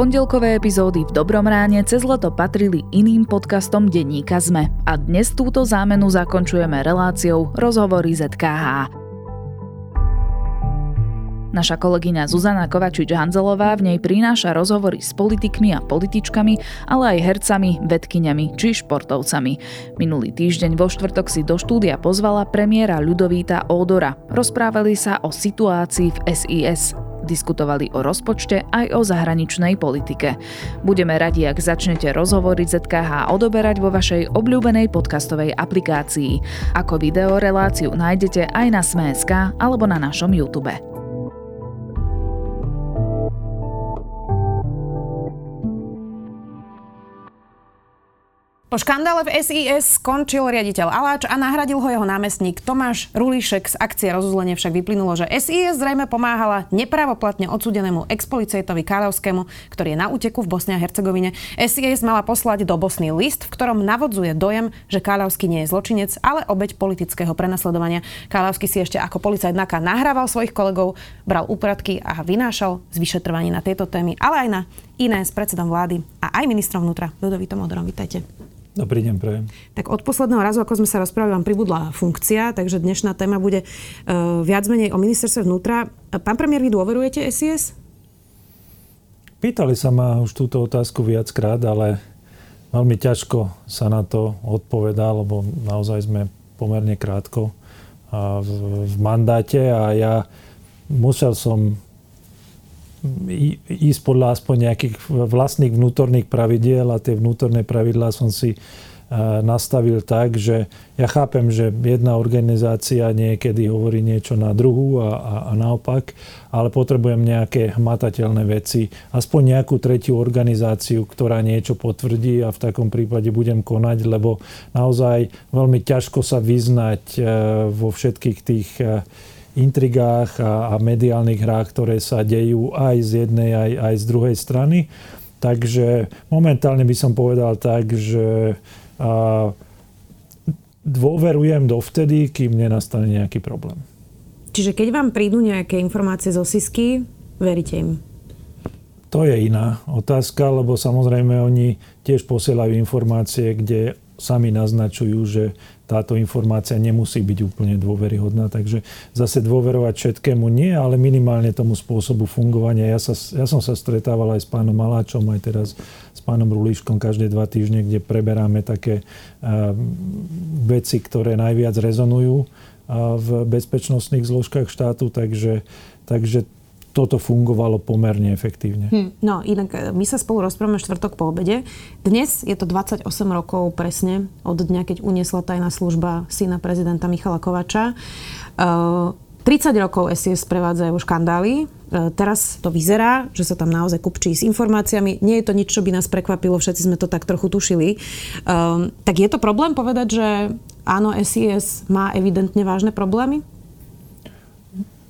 Pondelkové epizódy v Dobrom ráne cez leto patrili iným podcastom denníka ZME a dnes túto zámenu zakončujeme reláciou Rozhovory ZKH. Naša kolegyňa Zuzana Kovačič-Hanzelová v nej prináša rozhovory s politikmi a političkami, ale aj hercami, vedkyňami či športovcami. Minulý týždeň vo štvrtok si do štúdia pozvala premiéra Ľudovíta Ódora. Rozprávali sa o situácii v SIS. Diskutovali o rozpočte aj o zahraničnej politike. Budeme radi, ak začnete rozhovory ZKH odoberať vo vašej obľúbenej podcastovej aplikácii. Ako videoreláciu nájdete aj na Sme.sk alebo na našom YouTube. Po škandále v SIS skončil riaditeľ Aláč a nahradil ho jeho námestník Tomáš Rulíšek. Z akcie rozuzlenie však vyplynulo, že SIS zrejme pomáhala nepravoplatne odsudenému expolicajtovi Káľovskému, ktorý je na úteku v Bosne a Hercegovine. SIS mala poslať do Bosny list, v ktorom navodzuje dojem, že Káľovský nie je zločinec, ale obeď politického prenasledovania. Káľovský si ešte ako policajt NAKA nahrával svojich kolegov, bral úpratky a vynášal z vyšetrovaní na tieto témy, ale aj na iné s predsedom vlády a aj ministrom vnútra Ľudovitom Odorom. Vítajte. Dobrý deň, prajem. Tak od posledného razu, ako sme sa rozprávali, vám pribudla funkcia, takže dnešná téma bude uh, viac menej o ministerstve vnútra. Pán premiér, vy dôverujete SIS? Pýtali sa ma už túto otázku viackrát, ale veľmi ťažko sa na to odpovedá, lebo naozaj sme pomerne krátko v, v mandáte a ja musel som ísť podľa aspoň nejakých vlastných vnútorných pravidiel a tie vnútorné pravidlá som si e, nastavil tak, že ja chápem, že jedna organizácia niekedy hovorí niečo na druhú a, a, a naopak, ale potrebujem nejaké hmatateľné veci, aspoň nejakú tretiu organizáciu, ktorá niečo potvrdí a v takom prípade budem konať, lebo naozaj veľmi ťažko sa vyznať e, vo všetkých tých e, intrigách a, a mediálnych hrách, ktoré sa dejú aj z jednej, aj, aj z druhej strany. Takže momentálne by som povedal tak, že a, dôverujem dovtedy, kým nenastane nejaký problém. Čiže keď vám prídu nejaké informácie zo SISky, veríte im? To je iná otázka, lebo samozrejme oni tiež posielajú informácie, kde sami naznačujú, že táto informácia nemusí byť úplne dôveryhodná. Takže zase dôverovať všetkému nie, ale minimálne tomu spôsobu fungovania. Ja, sa, ja som sa stretával aj s pánom Maláčom, aj teraz s pánom Rulíškom každé dva týždne, kde preberáme také uh, veci, ktoré najviac rezonujú uh, v bezpečnostných zložkách štátu. Takže, takže toto fungovalo pomerne efektívne. Hm, no inak e, my sa spolu rozprávame štvrtok po obede. Dnes je to 28 rokov presne od dňa, keď uniesla tajná služba syna prezidenta Michala Kovača. Uh, e, 30 rokov SIS prevádzajú škandály. E, teraz to vyzerá, že sa tam naozaj kupčí s informáciami. Nie je to nič, čo by nás prekvapilo, všetci sme to tak trochu tušili. Um, tak je to problém povedať, že áno, SIS má evidentne vážne problémy?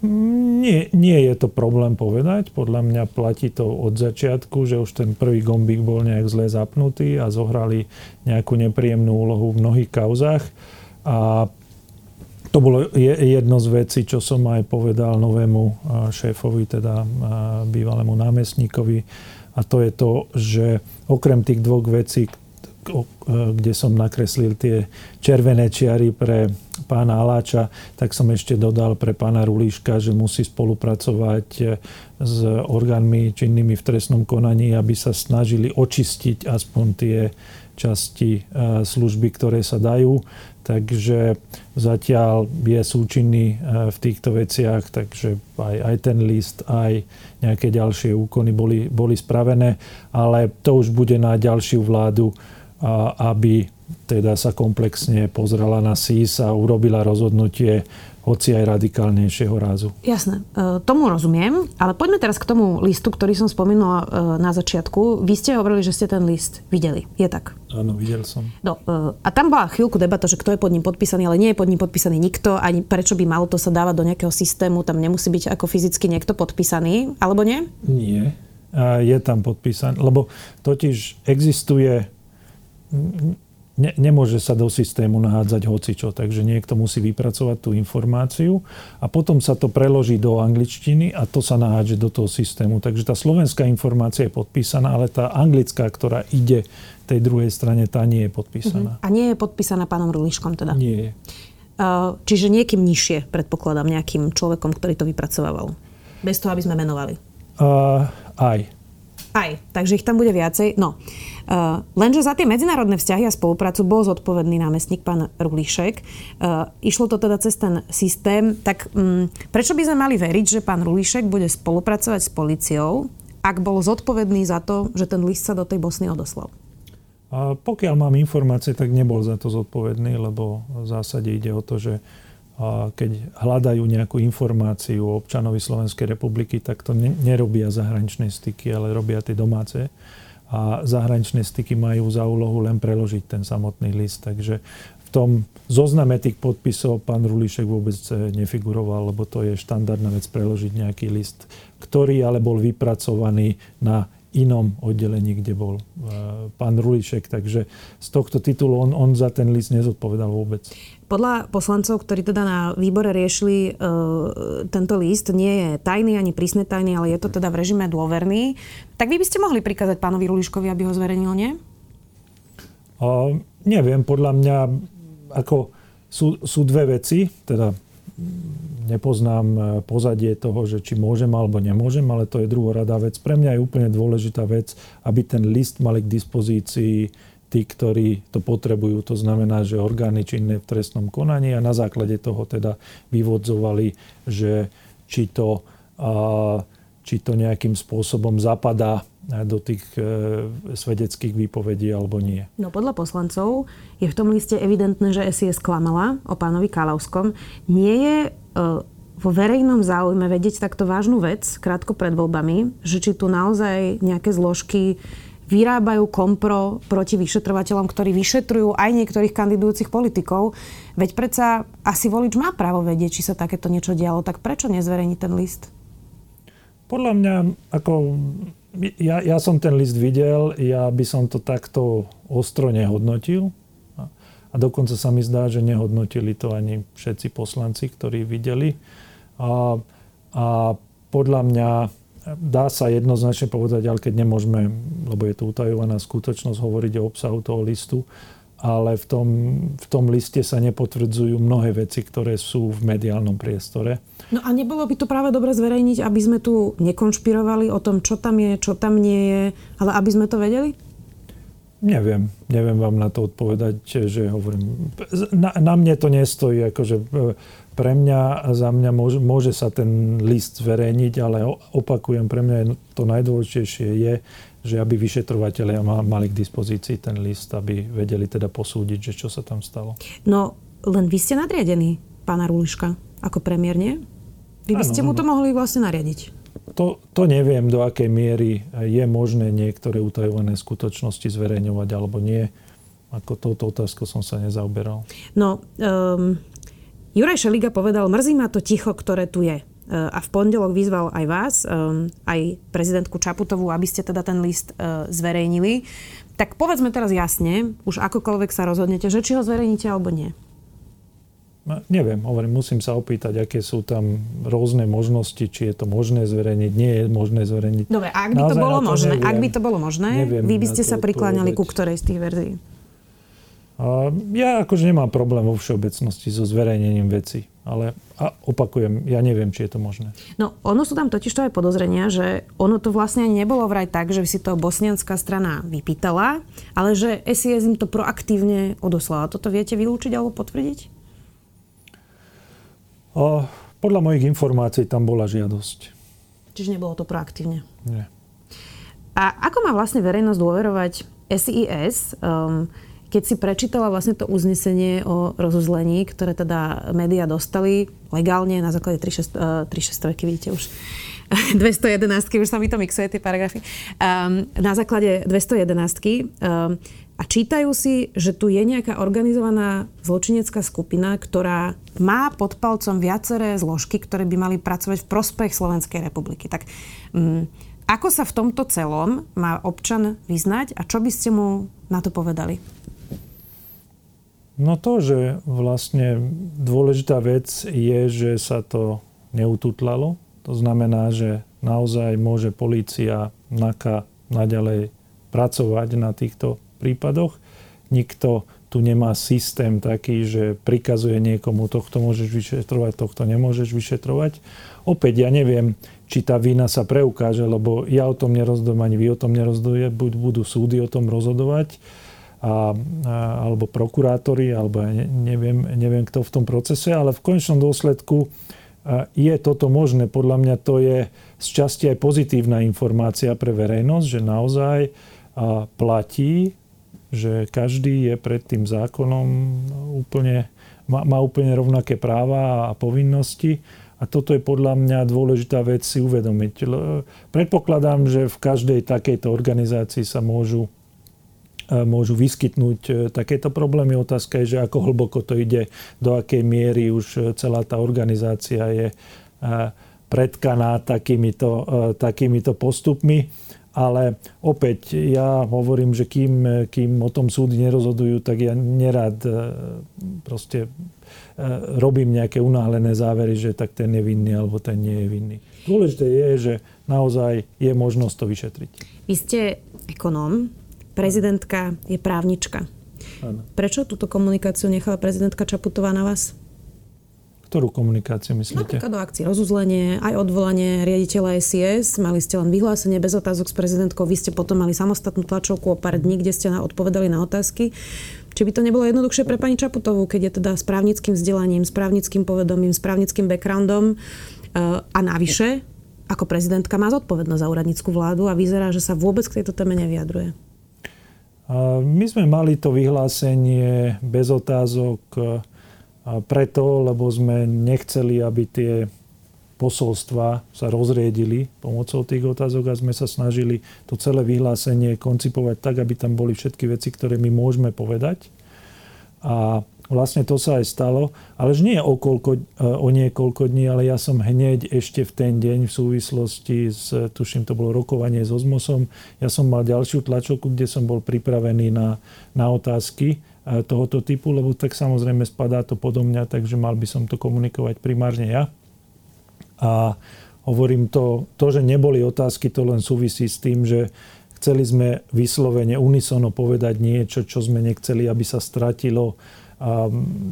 Nie, nie je to problém povedať. Podľa mňa platí to od začiatku, že už ten prvý gombík bol nejak zle zapnutý a zohrali nejakú nepríjemnú úlohu v mnohých kauzách. A to bolo jedno z vecí, čo som aj povedal novému šéfovi, teda bývalému námestníkovi. A to je to, že okrem tých dvoch vecí, kde som nakreslil tie červené čiary pre pána Aláča, tak som ešte dodal pre pána Rulíška, že musí spolupracovať e, s orgánmi činnými v trestnom konaní, aby sa snažili očistiť aspoň tie časti e, služby, ktoré sa dajú. Takže zatiaľ je súčinný e, v týchto veciach, takže aj, aj ten list, aj nejaké ďalšie úkony boli, boli spravené, ale to už bude na ďalšiu vládu, aby teda sa komplexne pozrela na SIS a urobila rozhodnutie hoci aj radikálnejšieho rázu. Jasné, e, tomu rozumiem, ale poďme teraz k tomu listu, ktorý som spomenula e, na začiatku. Vy ste hovorili, že ste ten list videli. Je tak? Áno, videl som. No, e, a tam bola chvíľku debata, že kto je pod ním podpísaný, ale nie je pod ním podpísaný nikto, ani prečo by malo to sa dávať do nejakého systému, tam nemusí byť ako fyzicky niekto podpísaný, alebo nie? Nie, je tam podpísaný, lebo totiž existuje ne, nemôže sa do systému nahádzať hocičo, takže niekto musí vypracovať tú informáciu a potom sa to preloží do angličtiny a to sa nahádže do toho systému. Takže tá slovenská informácia je podpísaná, ale tá anglická, ktorá ide tej druhej strane, tá nie je podpísaná. Uh-huh. A nie je podpísaná pánom Ruliškom teda? Nie je. Čiže niekým nižšie, predpokladám, nejakým človekom, ktorý to vypracovával. Bez toho, aby sme menovali. Uh, aj. Aj, takže ich tam bude viacej. No, uh, lenže za tie medzinárodné vzťahy a spoluprácu bol zodpovedný námestník pán Rulišek. Uh, išlo to teda cez ten systém. Tak um, prečo by sme mali veriť, že pán Rulišek bude spolupracovať s policiou, ak bol zodpovedný za to, že ten list sa do tej Bosny odoslal? A pokiaľ mám informácie, tak nebol za to zodpovedný, lebo v zásade ide o to, že keď hľadajú nejakú informáciu o občanovi Slovenskej republiky, tak to nerobia zahraničné styky, ale robia tie domáce. A zahraničné styky majú za úlohu len preložiť ten samotný list. Takže v tom zozname tých podpisov pán Rulišek vôbec nefiguroval, lebo to je štandardná vec preložiť nejaký list, ktorý ale bol vypracovaný na inom oddelení, kde bol e, pán Rulišek. Takže z tohto titulu on, on za ten list nezodpovedal vôbec. Podľa poslancov, ktorí teda na výbore riešili e, tento list, nie je tajný ani prísne tajný, ale je to teda v režime dôverný. Tak vy by ste mohli prikázať pánovi Ruliškovi, aby ho zverejnil, nie? A, neviem, podľa mňa ako sú, sú dve veci, teda nepoznám e, pozadie toho, že či môžem alebo nemôžem, ale to je druhoradá vec. Pre mňa je úplne dôležitá vec, aby ten list mali k dispozícii tí, ktorí to potrebujú. To znamená, že orgány činné v trestnom konaní a na základe toho teda vyvodzovali, že či to, či to nejakým spôsobom zapadá do tých e, svedeckých výpovedí alebo nie. No podľa poslancov je v tom liste evidentné, že SIS klamala o pánovi Kalavskom. Nie je e, vo verejnom záujme vedieť takto vážnu vec krátko pred voľbami, že či tu naozaj nejaké zložky vyrábajú kompro proti vyšetrovateľom, ktorí vyšetrujú aj niektorých kandidujúcich politikov. Veď predsa asi volič má právo vedieť, či sa takéto niečo dialo, tak prečo nezverejní ten list? Podľa mňa, ako ja, ja som ten list videl, ja by som to takto ostro nehodnotil. A dokonca sa mi zdá, že nehodnotili to ani všetci poslanci, ktorí videli. A, a podľa mňa dá sa jednoznačne povedať, ale keď nemôžeme, lebo je to utajovaná skutočnosť, hovoriť o obsahu toho listu, ale v tom, v tom liste sa nepotvrdzujú mnohé veci, ktoré sú v mediálnom priestore. No a nebolo by to práve dobre zverejniť, aby sme tu nekonšpirovali o tom, čo tam je, čo tam nie je, ale aby sme to vedeli? Neviem, neviem vám na to odpovedať, že hovorím, na, na mne to nestojí, akože e, pre mňa, za mňa môže, môže sa ten list zverejniť, ale opakujem, pre mňa to najdôležitejšie je, že aby vyšetrovateľia mali k dispozícii ten list, aby vedeli teda posúdiť, že čo sa tam stalo. No, len vy ste nadriadený pána Ruliška ako premiér, nie? Vy by ste mu to mohli vlastne nariadiť. To, to neviem, do akej miery je možné niektoré utajované skutočnosti zverejňovať alebo nie. Ako touto otázkou som sa nezaoberal. No, um, Juraj Šeliga povedal, mrzí ma to ticho, ktoré tu je. Uh, a v pondelok vyzval aj vás, um, aj prezidentku Čaputovú, aby ste teda ten list uh, zverejnili. Tak povedzme teraz jasne, už akokoľvek sa rozhodnete, že či ho zverejníte alebo nie. No, neviem, hovorím, musím sa opýtať, aké sú tam rôzne možnosti, či je to možné zverejniť, nie je možné zverejniť. Dobre, ak by to bolo to možné, neviem. ak by to bolo možné, neviem vy by ste sa prikláňali ku ktorej z tých verzií? Ja akože nemám problém vo všeobecnosti so zverejnením veci, ale a opakujem, ja neviem, či je to možné. No, ono sú tam totiž to aj podozrenia, že ono to vlastne nebolo vraj tak, že si to bosnianská strana vypýtala, ale že SIS im to proaktívne odoslala. Toto viete vylúčiť alebo potvrdiť? A podľa mojich informácií tam bola žiadosť. Čiže nebolo to proaktívne? Nie. A ako má vlastne verejnosť dôverovať SIS, um, keď si prečítala vlastne to uznesenie o rozuzlení, ktoré teda médiá dostali legálne na základe 3.6, uh, vidíte už, 211, už sa mi to mixuje, tie paragrafy, um, na základe 211 um, a čítajú si, že tu je nejaká organizovaná zločinecká skupina, ktorá má pod palcom viaceré zložky, ktoré by mali pracovať v prospech Slovenskej republiky. Tak um, ako sa v tomto celom má občan vyznať a čo by ste mu na to povedali? No to, že vlastne dôležitá vec je, že sa to neututlalo. To znamená, že naozaj môže policia NAKA naďalej pracovať na týchto prípadoch. Nikto tu nemá systém taký, že prikazuje niekomu, tohto môžeš vyšetrovať, tohto nemôžeš vyšetrovať. Opäť ja neviem, či tá vina sa preukáže, lebo ja o tom nerozhodujem, ani vy o tom nerozhoduje, buď budú súdy o tom rozhodovať a, a, alebo prokurátori, alebo ja neviem, neviem kto v tom procese, ale v konečnom dôsledku je toto možné. Podľa mňa to je z časti aj pozitívna informácia pre verejnosť, že naozaj platí, že každý je pred tým zákonom úplne, má, má úplne rovnaké práva a povinnosti. A toto je podľa mňa dôležitá vec si uvedomiť. Predpokladám, že v každej takejto organizácii sa môžu môžu vyskytnúť e, takéto problémy. Otázka je, že ako hlboko to ide, do akej miery už e, celá tá organizácia je e, predkaná takýmito, takýmito postupmi. Ale opäť ja hovorím, že kým, kým o tom súdy nerozhodujú, tak ja nerad proste robím nejaké unáhlené závery, že tak ten je vinný alebo ten nie je vinný. Dôležité je, že naozaj je možnosť to vyšetriť. Vy ste ekonóm, prezidentka je právnička. Ano. Prečo túto komunikáciu nechala prezidentka Čaputová na vás? Ktorú komunikáciu myslíte? Napríklad do akcie rozuzlenie, aj odvolanie riaditeľa SIS. Mali ste len vyhlásenie bez otázok s prezidentkou. Vy ste potom mali samostatnú tlačovku o pár dní, kde ste odpovedali na otázky. Či by to nebolo jednoduchšie pre pani Čaputovú, keď je teda s právnickým vzdelaním, s právnickým povedomím, s právnickým backgroundom eh, a navyše, ako prezidentka má zodpovednosť za úradnícku vládu a vyzerá, že sa vôbec k tejto téme nevyjadruje. My sme mali to vyhlásenie bez otázok preto, lebo sme nechceli, aby tie posolstva sa rozriedili pomocou tých otázok a sme sa snažili to celé vyhlásenie koncipovať tak, aby tam boli všetky veci, ktoré my môžeme povedať. A Vlastne to sa aj stalo, ale nie o, koľko, e, o niekoľko dní, ale ja som hneď ešte v ten deň v súvislosti s, tuším, to bolo rokovanie s Ozmosom, ja som mal ďalšiu tlačovku, kde som bol pripravený na, na otázky e, tohoto typu, lebo tak samozrejme spadá to podo mňa, takže mal by som to komunikovať primárne ja. A hovorím to, to, že neboli otázky, to len súvisí s tým, že chceli sme vyslovene unisono povedať niečo, čo sme nechceli, aby sa stratilo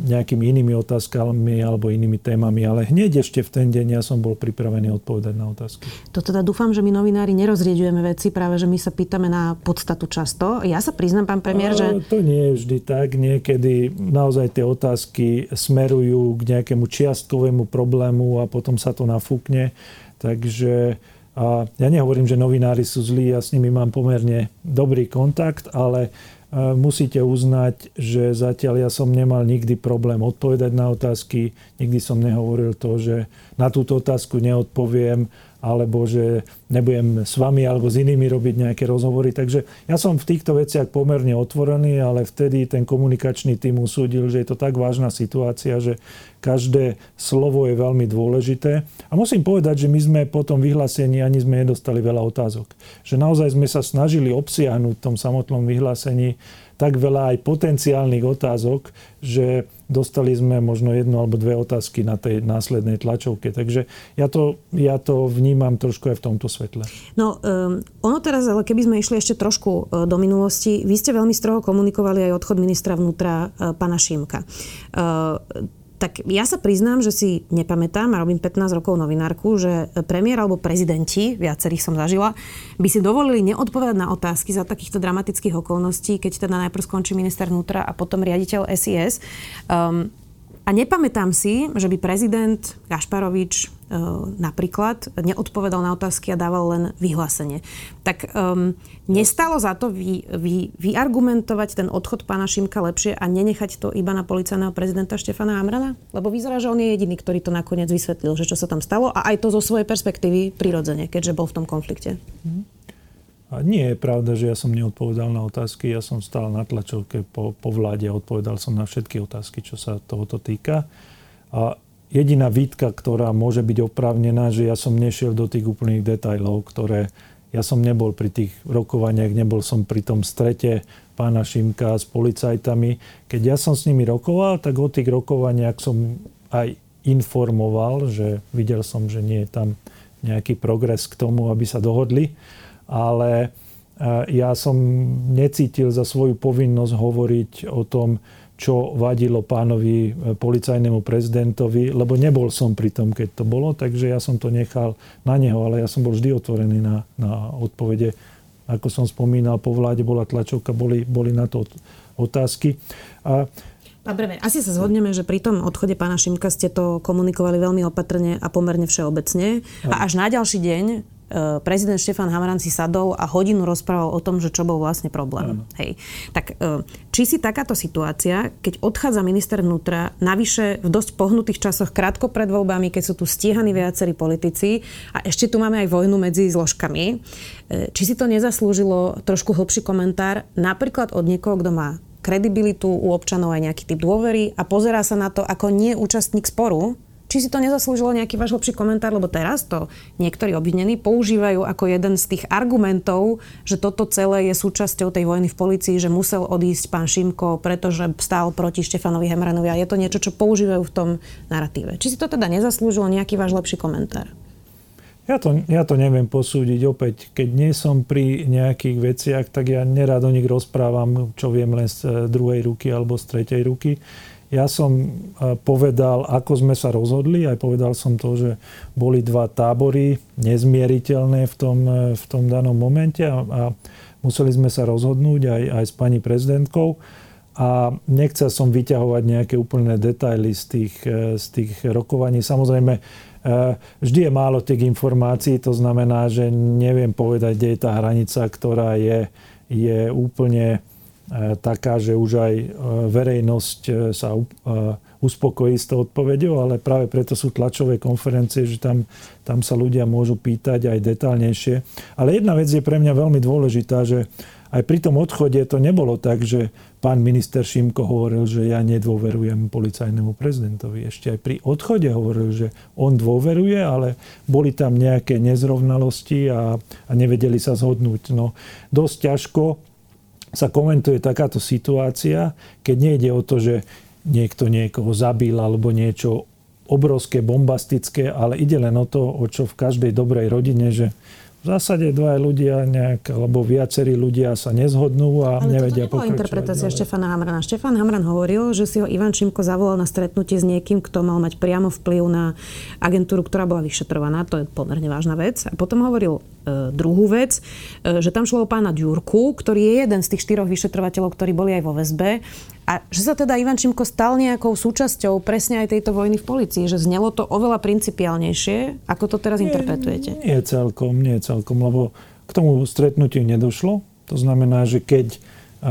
nejakými inými otázkami alebo inými témami, ale hneď ešte v ten deň ja som bol pripravený odpovedať na otázky. To teda dúfam, že my novinári nerozrieďujeme veci, práve že my sa pýtame na podstatu často. Ja sa priznám, pán premiér, že... To nie je vždy tak. Niekedy naozaj tie otázky smerujú k nejakému čiastkovému problému a potom sa to nafúkne. Takže a ja nehovorím, že novinári sú zlí, ja s nimi mám pomerne dobrý kontakt, ale musíte uznať, že zatiaľ ja som nemal nikdy problém odpovedať na otázky. Nikdy som nehovoril to, že na túto otázku neodpoviem alebo že nebudem s vami alebo s inými robiť nejaké rozhovory. Takže ja som v týchto veciach pomerne otvorený, ale vtedy ten komunikačný tým usúdil, že je to tak vážna situácia, že každé slovo je veľmi dôležité. A musím povedať, že my sme po tom vyhlásení ani sme nedostali veľa otázok. Že naozaj sme sa snažili obsiahnuť v tom samotnom vyhlásení tak veľa aj potenciálnych otázok, že dostali sme možno jednu alebo dve otázky na tej následnej tlačovke. Takže ja to, ja to vnímam trošku aj v tomto svetle. No, um, ono teraz, ale keby sme išli ešte trošku uh, do minulosti, vy ste veľmi stroho komunikovali aj odchod ministra vnútra uh, pana Šimka. Uh, tak ja sa priznám, že si nepamätám, a robím 15 rokov novinárku, že premiér alebo prezidenti, viacerých som zažila, by si dovolili neodpovedať na otázky za takýchto dramatických okolností, keď teda najprv skončí minister vnútra a potom riaditeľ SIS. Um, a nepamätám si, že by prezident Gašparovič napríklad neodpovedal na otázky a dával len vyhlásenie. Tak um, nestalo za to vy, vy, vyargumentovať ten odchod pána Šimka lepšie a nenechať to iba na policajného prezidenta Štefana Amrana? Lebo vyzerá, že on je jediný, ktorý to nakoniec vysvetlil, že čo sa tam stalo a aj to zo svojej perspektívy prirodzene, keďže bol v tom konflikte. Mm-hmm. A nie je pravda, že ja som neodpovedal na otázky. Ja som stál na tlačovke po, po vláde a odpovedal som na všetky otázky, čo sa tohoto týka. A jediná výtka, ktorá môže byť oprávnená, že ja som nešiel do tých úplných detajlov, ktoré ja som nebol pri tých rokovaniach, nebol som pri tom strete pána Šimka s policajtami. Keď ja som s nimi rokoval, tak o tých rokovaniach som aj informoval, že videl som, že nie je tam nejaký progres k tomu, aby sa dohodli. Ale ja som necítil za svoju povinnosť hovoriť o tom, čo vadilo pánovi e, policajnému prezidentovi, lebo nebol som pri tom, keď to bolo, takže ja som to nechal na neho, ale ja som bol vždy otvorený na, na odpovede. Ako som spomínal, po vláde bola tlačovka, boli, boli na to otázky. A Pán premiér, asi sa zhodneme, že pri tom odchode pána Šimka ste to komunikovali veľmi opatrne a pomerne všeobecne. A až na ďalší deň prezident Štefan Hamran si sadol a hodinu rozprával o tom, že čo bol vlastne problém. Hej. Tak e, či si takáto situácia, keď odchádza minister vnútra, navyše v dosť pohnutých časoch, krátko pred voľbami, keď sú tu stíhaní viacerí politici a ešte tu máme aj vojnu medzi zložkami, e, či si to nezaslúžilo trošku hlbší komentár, napríklad od niekoho, kto má kredibilitu u občanov aj nejaký typ dôvery a pozerá sa na to ako nie účastník sporu, či si to nezaslúžilo nejaký váš hlbší komentár, lebo teraz to niektorí obvinení používajú ako jeden z tých argumentov, že toto celé je súčasťou tej vojny v policii, že musel odísť pán Šimko, pretože stál proti Štefanovi Hemranovi a je to niečo, čo používajú v tom narratíve. Či si to teda nezaslúžilo nejaký váš lepší komentár? Ja to, ja to neviem posúdiť. Opäť, keď nie som pri nejakých veciach, tak ja nerad o nich rozprávam, čo viem len z eh, druhej ruky alebo z tretej ruky. Ja som e, povedal, ako sme sa rozhodli, aj povedal som to, že boli dva tábory nezmieriteľné v tom, e, v tom danom momente a, a museli sme sa rozhodnúť aj, aj s pani prezidentkou. A nechcel som vyťahovať nejaké úplné detaily z tých, e, z tých rokovaní. Samozrejme, vždy je málo tých informácií, to znamená, že neviem povedať, kde je tá hranica, ktorá je, je úplne taká, že už aj e, verejnosť e, sa uspokojí s tou odpovedou, ale práve preto sú tlačové konferencie, že tam, tam sa ľudia môžu pýtať aj detálnejšie. Ale jedna vec je pre mňa veľmi dôležitá, že aj pri tom odchode to nebolo tak, že pán minister Šimko hovoril, že ja nedôverujem policajnému prezidentovi. Ešte aj pri odchode hovoril, že on dôveruje, ale boli tam nejaké nezrovnalosti a, a nevedeli sa zhodnúť. No, dosť ťažko sa komentuje takáto situácia, keď nejde o to, že niekto niekoho zabil alebo niečo obrovské, bombastické, ale ide len o to, o čo v každej dobrej rodine, že v zásade dva ľudia nejak, alebo viacerí ľudia sa nezhodnú a Ale nevedia toto nebola interpretácia ďalej. Štefana Hamrana. Štefan Hamran hovoril, že si ho Ivan Čimko zavolal na stretnutie s niekým, kto mal mať priamo vplyv na agentúru, ktorá bola vyšetrovaná. To je pomerne vážna vec. A potom hovoril e, druhú vec, e, že tam šlo o pána Ďurku, ktorý je jeden z tých štyroch vyšetrovateľov, ktorí boli aj vo väzbe a že sa teda Ivan Čimko stal nejakou súčasťou presne aj tejto vojny v policii, že znelo to oveľa principiálnejšie. Ako to teraz nie, interpretujete? Nie celkom, nie celkom, lebo k tomu stretnutiu nedošlo. To znamená, že keď e,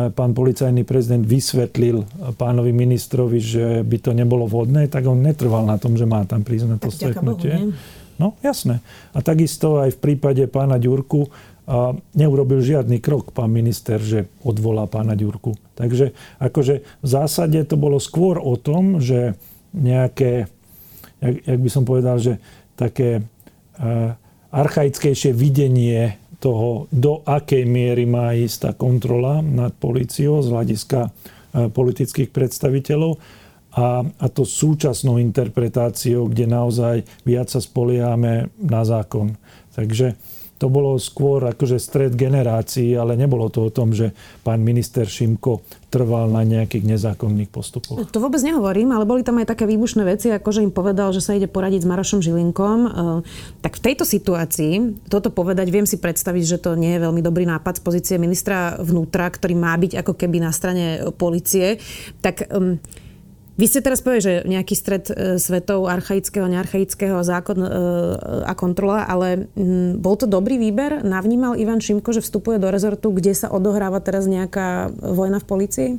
pán policajný prezident vysvetlil pánovi ministrovi, že by to nebolo vhodné, tak on netrval na tom, že má tam prísť na to tak stretnutie. Bohu, no, jasné. A takisto aj v prípade pána Ďurku a neurobil žiadny krok pán minister, že odvolá pána Ďurku. Takže akože v zásade to bolo skôr o tom, že nejaké, jak, jak by som povedal, že také uh, archaickejšie videnie toho, do akej miery má ísť tá kontrola nad policiou z hľadiska uh, politických predstaviteľov a, a to súčasnou interpretáciou, kde naozaj viac sa spoliehame na zákon. Takže to bolo skôr akože stred generácií, ale nebolo to o tom, že pán minister Šimko trval na nejakých nezákonných postupoch. To vôbec nehovorím, ale boli tam aj také výbušné veci, ako že im povedal, že sa ide poradiť s Marošom Žilinkom. E, tak v tejto situácii toto povedať, viem si predstaviť, že to nie je veľmi dobrý nápad z pozície ministra vnútra, ktorý má byť ako keby na strane policie. Tak um, vy ste teraz povedali, že nejaký stred e, svetov archaického, nearchaického zákon e, a kontrola, ale m, bol to dobrý výber? Navnímal Ivan Šimko, že vstupuje do rezortu, kde sa odohráva teraz nejaká vojna v policii?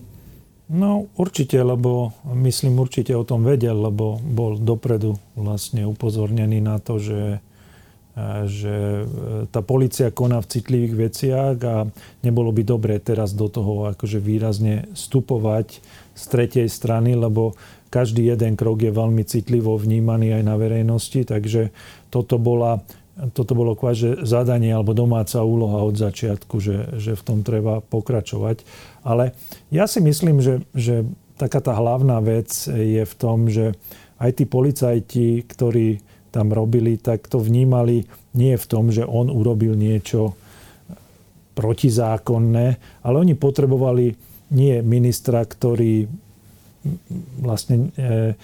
No určite, lebo myslím určite o tom vedel, lebo bol dopredu vlastne upozornený na to, že že tá policia koná v citlivých veciach a nebolo by dobré teraz do toho akože výrazne vstupovať z tretej strany, lebo každý jeden krok je veľmi citlivo vnímaný aj na verejnosti, takže toto bola toto bolo kváže zadanie alebo domáca úloha od začiatku, že, že v tom treba pokračovať. Ale ja si myslím, že, že taká tá hlavná vec je v tom, že aj tí policajti, ktorí tam robili, tak to vnímali nie v tom, že on urobil niečo protizákonné, ale oni potrebovali nie ministra, ktorý vlastne e,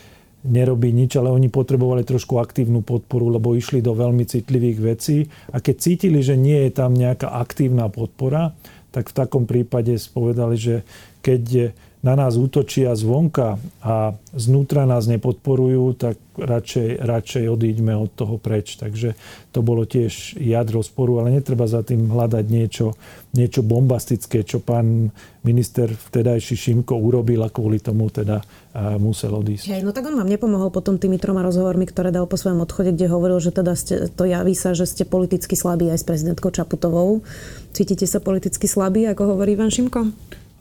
nerobí nič, ale oni potrebovali trošku aktívnu podporu, lebo išli do veľmi citlivých vecí. A keď cítili, že nie je tam nejaká aktívna podpora, tak v takom prípade spovedali, že keď na nás útočia zvonka a znútra nás nepodporujú, tak radšej, radšej odíďme od toho preč. Takže to bolo tiež jadro sporu, ale netreba za tým hľadať niečo, niečo bombastické, čo pán minister vtedajší Šimko urobil a kvôli tomu teda musel odísť. Hej, no tak on vám nepomohol potom tými troma rozhovormi, ktoré dal po svojom odchode, kde hovoril, že teda ste, to javí sa, že ste politicky slabí aj s prezidentkou Čaputovou. Cítite sa politicky slabí, ako hovorí Ivan Šimko?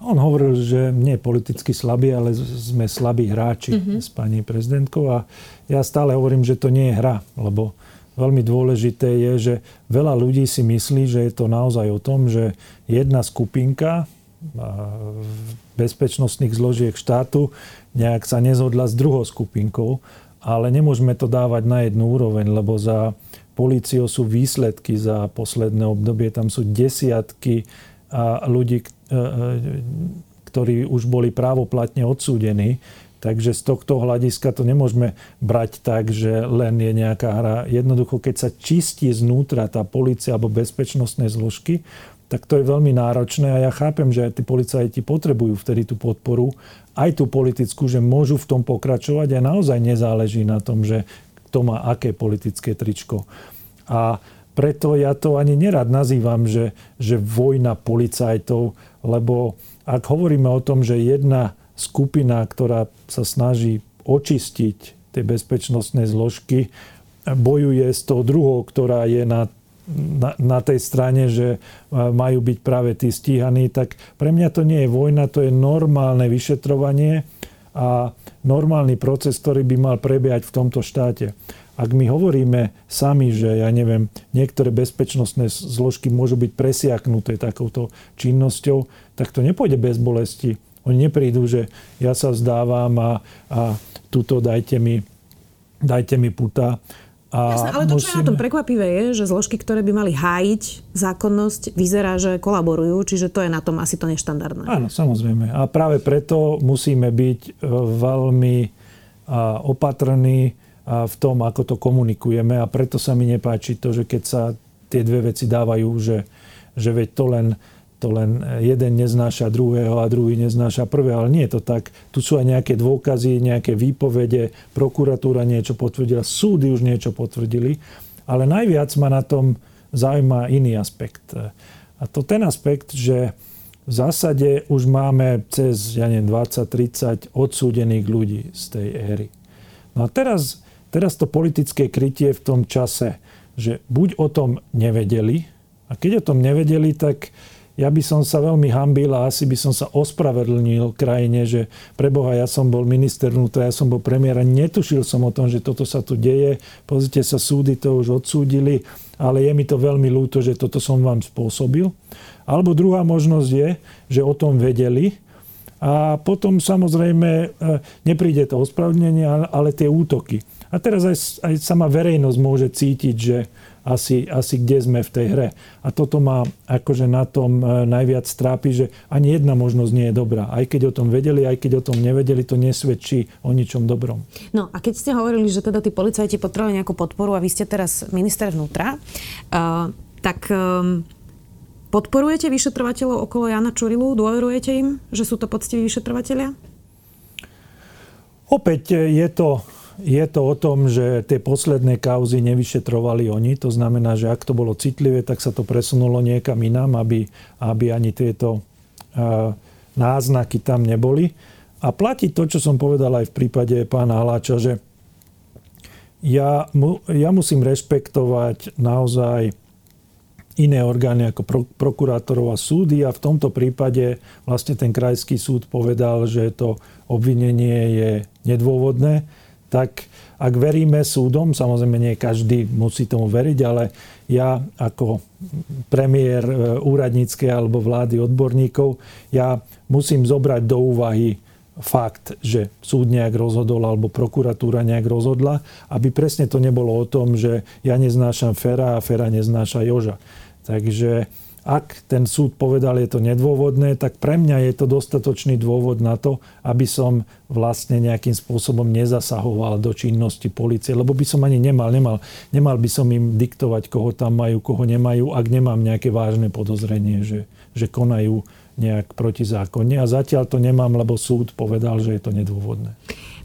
On hovoril, že nie politicky slabí, ale sme slabí hráči mm-hmm. s pani prezidentkou a ja stále hovorím, že to nie je hra, lebo veľmi dôležité je, že veľa ľudí si myslí, že je to naozaj o tom, že jedna skupinka bezpečnostných zložiek štátu nejak sa nezhodla s druhou skupinkou, ale nemôžeme to dávať na jednu úroveň, lebo za políciou sú výsledky za posledné obdobie, tam sú desiatky ľudí, ktorí už boli právoplatne odsúdení. Takže z tohto hľadiska to nemôžeme brať tak, že len je nejaká hra. Jednoducho, keď sa čistí znútra tá policia alebo bezpečnostné zložky, tak to je veľmi náročné a ja chápem, že tí policajti potrebujú vtedy tú podporu, aj tú politickú, že môžu v tom pokračovať a naozaj nezáleží na tom, že kto má aké politické tričko. A preto ja to ani nerad nazývam, že, že vojna policajtov, lebo ak hovoríme o tom, že jedna skupina, ktorá sa snaží očistiť tie bezpečnostné zložky, bojuje s tou druhou, ktorá je na, na, na tej strane, že majú byť práve tí stíhaní, tak pre mňa to nie je vojna, to je normálne vyšetrovanie a normálny proces, ktorý by mal prebiehať v tomto štáte. Ak my hovoríme sami, že ja neviem, niektoré bezpečnostné zložky môžu byť presiaknuté takouto činnosťou, tak to nepôjde bez bolesti. Oni neprídu, že ja sa vzdávam a, a tuto dajte mi, dajte mi puta. A Jasne, ale to, musíme... čo je na tom prekvapivé, je, že zložky, ktoré by mali hájiť zákonnosť, vyzerá, že kolaborujú, čiže to je na tom asi to neštandardné. Áno, samozrejme. A práve preto musíme byť e, veľmi opatrní v tom, ako to komunikujeme a preto sa mi nepáči to, že keď sa tie dve veci dávajú, že, že veď to len, to len jeden neznáša druhého a druhý neznáša prvého, ale nie je to tak. Tu sú aj nejaké dôkazy, nejaké výpovede, prokuratúra niečo potvrdila, súdy už niečo potvrdili, ale najviac ma na tom zaujíma iný aspekt. A to ten aspekt, že v zásade už máme cez ja neviem, 20-30 odsúdených ľudí z tej éry. No a teraz teraz to politické krytie v tom čase, že buď o tom nevedeli, a keď o tom nevedeli, tak ja by som sa veľmi hambil a asi by som sa ospravedlnil krajine, že preboha, ja som bol minister vnútra, ja som bol premiér a netušil som o tom, že toto sa tu deje. Pozrite sa, súdy to už odsúdili, ale je mi to veľmi ľúto, že toto som vám spôsobil. Alebo druhá možnosť je, že o tom vedeli a potom samozrejme e, nepríde to ospravedlnenie, ale tie útoky. A teraz aj, aj sama verejnosť môže cítiť, že asi, asi kde sme v tej hre. A toto ma akože na tom e, najviac trápi, že ani jedna možnosť nie je dobrá. Aj keď o tom vedeli, aj keď o tom nevedeli, to nesvedčí o ničom dobrom. No a keď ste hovorili, že teda tí policajti potrebovali nejakú podporu a vy ste teraz minister vnútra, uh, tak um, podporujete vyšetrovateľov okolo Jana Čurilu? Dôverujete im, že sú to poctiví vyšetrovateľia? Opäť je to je to o tom, že tie posledné kauzy nevyšetrovali oni. To znamená, že ak to bolo citlivé, tak sa to presunulo niekam inám, aby, aby ani tieto uh, náznaky tam neboli. A platí to, čo som povedal aj v prípade pána Haláča, že ja, mu, ja musím rešpektovať naozaj iné orgány ako pro, prokurátorov a súdy a v tomto prípade vlastne ten krajský súd povedal, že to obvinenie je nedôvodné tak ak veríme súdom, samozrejme nie každý musí tomu veriť, ale ja ako premiér e, úradníckej alebo vlády odborníkov, ja musím zobrať do úvahy fakt, že súd nejak rozhodol alebo prokuratúra nejak rozhodla, aby presne to nebolo o tom, že ja neznášam Fera a Fera neznáša Joža. Takže ak ten súd povedal, je to nedôvodné, tak pre mňa je to dostatočný dôvod na to, aby som vlastne nejakým spôsobom nezasahoval do činnosti policie, lebo by som ani nemal, nemal, nemal by som im diktovať, koho tam majú, koho nemajú, ak nemám nejaké vážne podozrenie, že, že konajú nejak protizákonne. A zatiaľ to nemám, lebo súd povedal, že je to nedôvodné.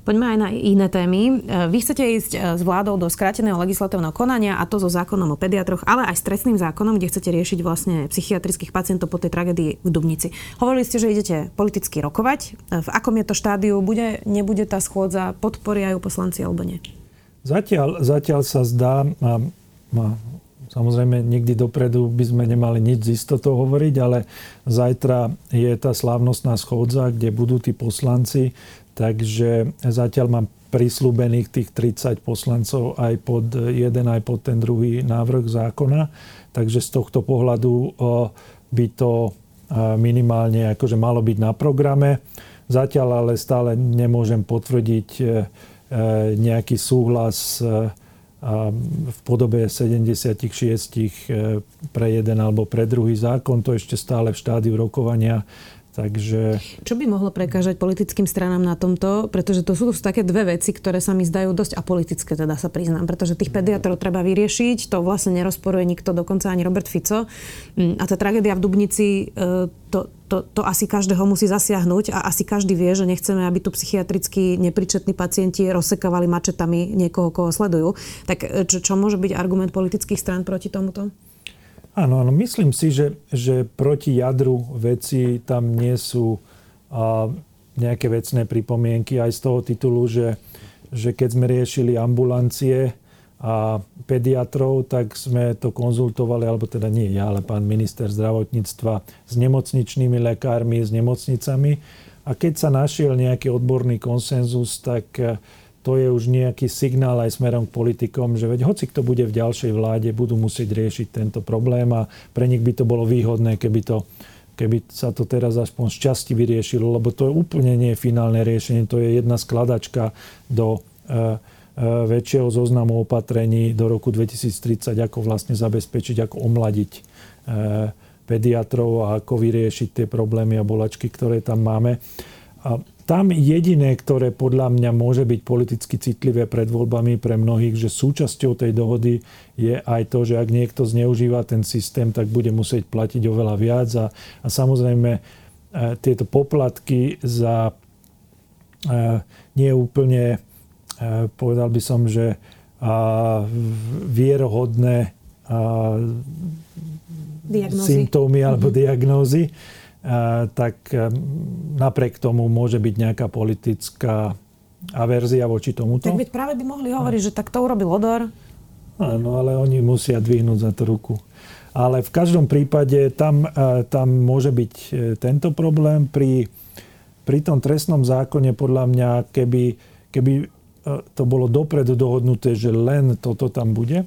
Poďme aj na iné témy. E, vy chcete ísť e, s vládou do skráteného legislatívneho konania a to so zákonom o pediatroch, ale aj s trestným zákonom, kde chcete riešiť vlastne psychiatrických pacientov po tej tragédii v Dubnici. Hovorili ste, že idete politicky rokovať. E, v akom je to štádiu? Bude, nebude tá schôdza? Podporia ju poslanci alebo nie? Zatiaľ, zatiaľ sa zdá, a, a Samozrejme, nikdy dopredu by sme nemali nič z istotou hovoriť, ale zajtra je tá slávnostná schôdza, kde budú tí poslanci Takže zatiaľ mám prislúbených tých 30 poslancov aj pod jeden, aj pod ten druhý návrh zákona. Takže z tohto pohľadu by to minimálne akože malo byť na programe. Zatiaľ ale stále nemôžem potvrdiť e, e, nejaký súhlas e, v podobe 76 pre jeden alebo pre druhý zákon. To ešte stále v štádiu rokovania Takže... Čo by mohlo prekážať politickým stranám na tomto? Pretože to sú také dve veci, ktoré sa mi zdajú dosť apolitické, teda sa priznám. Pretože tých pediatrov treba vyriešiť, to vlastne nerozporuje nikto, dokonca ani Robert Fico. Mm, a tá tragédia v Dubnici, e, to, to, to asi každého musí zasiahnuť a asi každý vie, že nechceme, aby tu psychiatricky nepričetní pacienti rozsekávali mačetami niekoho, koho sledujú. Tak e, čo, čo môže byť argument politických strán proti tomuto? Áno, áno, myslím si, že, že proti jadru veci tam nie sú a, nejaké vecné pripomienky aj z toho titulu, že, že keď sme riešili ambulancie a pediatrov, tak sme to konzultovali, alebo teda nie ja, ale pán minister zdravotníctva s nemocničnými lekármi, s nemocnicami. A keď sa našiel nejaký odborný konsenzus, tak to je už nejaký signál aj smerom k politikom, že veď hoci kto bude v ďalšej vláde, budú musieť riešiť tento problém a pre nich by to bolo výhodné, keby to keby sa to teraz aspoň z časti vyriešilo, lebo to je úplne nie finálne riešenie, to je jedna skladačka do e, e, väčšieho zoznamu opatrení do roku 2030, ako vlastne zabezpečiť, ako omladiť e, pediatrov a ako vyriešiť tie problémy a bolačky, ktoré tam máme. A tam jediné, ktoré podľa mňa môže byť politicky citlivé pred voľbami pre mnohých, že súčasťou tej dohody je aj to, že ak niekto zneužíva ten systém, tak bude musieť platiť oveľa viac. A, a samozrejme e, tieto poplatky za e, nie úplne, e, povedal by som, že vierohodné symptómy alebo mm-hmm. Tak napriek tomu môže byť nejaká politická averzia voči tomuto. Tak veď práve by mohli hovoriť, že tak to urobil Odor. Áno, ale oni musia dvihnúť za to ruku. Ale v každom prípade tam, tam môže byť e, tento problém. Pri, pri tom trestnom zákone podľa mňa, keby, keby e, to bolo dopredu dohodnuté, že len toto tam bude,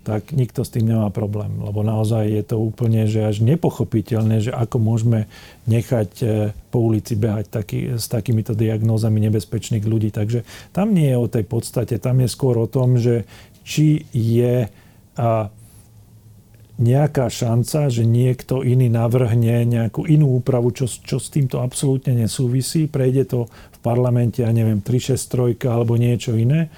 tak nikto s tým nemá problém. Lebo naozaj je to úplne že až nepochopiteľné, že ako môžeme nechať e, po ulici behať taký, s takýmito diagnózami nebezpečných ľudí. Takže tam nie je o tej podstate, tam je skôr o tom, že či je a, nejaká šanca, že niekto iný navrhne nejakú inú úpravu, čo, čo s týmto absolútne nesúvisí. Prejde to v parlamente, ja neviem, 363 alebo niečo iné.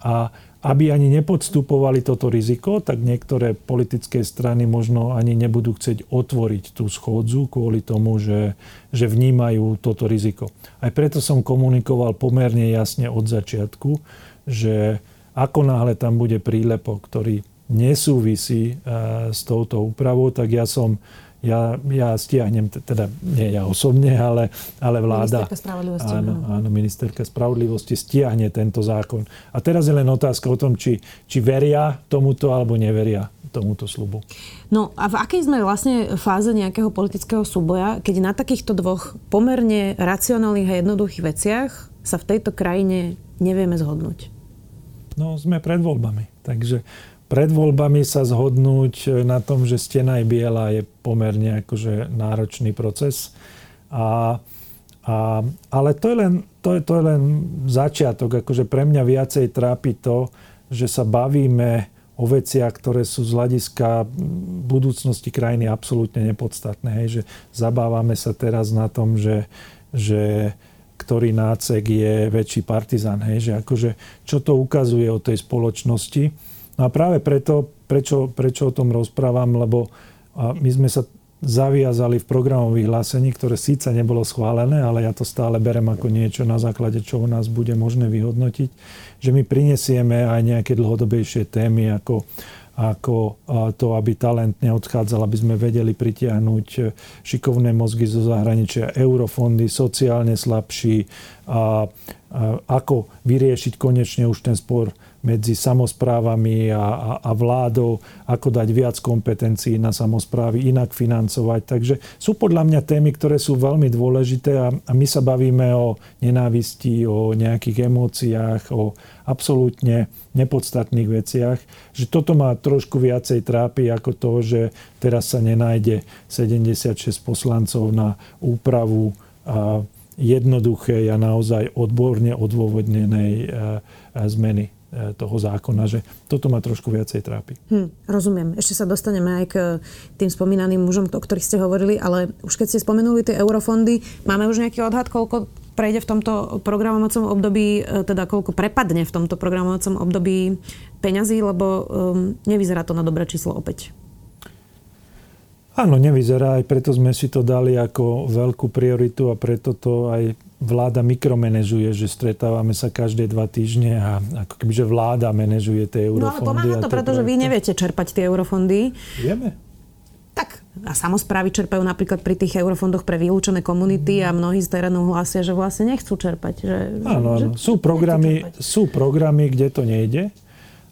A aby ani nepodstupovali toto riziko, tak niektoré politické strany možno ani nebudú chcieť otvoriť tú schôdzu kvôli tomu, že, že vnímajú toto riziko. Aj preto som komunikoval pomerne jasne od začiatku, že ako náhle tam bude prílepok, ktorý nesúvisí e, s touto úpravou, tak ja som ja, ja stiahnem, teda nie ja osobne, ale, ale vláda. Ministerka spravodlivosti. Áno, áno, ministerka spravodlivosti stiahne tento zákon. A teraz je len otázka o tom, či, či veria tomuto alebo neveria tomuto slubu. No a v akej sme vlastne fáze nejakého politického súboja, keď na takýchto dvoch pomerne racionálnych a jednoduchých veciach sa v tejto krajine nevieme zhodnúť? No, sme pred voľbami. Takže pred voľbami sa zhodnúť na tom, že stena je biela, je pomerne akože náročný proces. A, a, ale to je, len, to, je, to je len začiatok. Akože pre mňa viacej trápi to, že sa bavíme o veciach, ktoré sú z hľadiska budúcnosti krajiny absolútne nepodstatné. Hej, že zabávame sa teraz na tom, že, že ktorý nácek je väčší partizan. Hej, že akože, čo to ukazuje o tej spoločnosti No a práve preto, prečo, prečo o tom rozprávam, lebo my sme sa zaviazali v programovom vyhlásení, ktoré síce nebolo schválené, ale ja to stále berem ako niečo, na základe čoho nás bude možné vyhodnotiť, že my prinesieme aj nejaké dlhodobejšie témy ako ako to, aby talent neodchádzal, aby sme vedeli pritiahnuť šikovné mozgy zo zahraničia, eurofondy, sociálne slabší, a, a ako vyriešiť konečne už ten spor medzi samozprávami a, a, a vládou, ako dať viac kompetencií na samozprávy, inak financovať. Takže sú podľa mňa témy, ktoré sú veľmi dôležité a, a my sa bavíme o nenávisti, o nejakých emóciách, o absolútne nepodstatných veciach. Že toto ma trošku viacej trápi ako to, že teraz sa nenájde 76 poslancov na úpravu a jednoduchej a naozaj odborne odôvodnenej zmeny E, toho zákona, že toto ma trošku viacej trápi. Hm, rozumiem. Ešte sa dostaneme aj k tým spomínaným mužom, o ktorých ste hovorili, ale už keď ste spomenuli tie eurofondy, máme už nejaký odhad, koľko prejde v tomto programovacom období, e, teda koľko prepadne v tomto programovacom období peňazí, lebo um, nevyzerá to na dobré číslo opäť. Áno, nevyzerá, aj preto sme si to dali ako veľkú prioritu a preto to aj vláda mikromanežuje, že stretávame sa každé dva týždne a ako kebyže vláda manažuje tie eurofondy. No ale pomáha to, pretože vy neviete čerpať tie eurofondy. Vieme. Tak a samozprávy čerpajú napríklad pri tých eurofondoch pre vylúčené komunity a mnohí z terénu hlásia, že vlastne nechcú čerpať. Že, áno, áno. Sú, programy, sú programy, kde to nejde,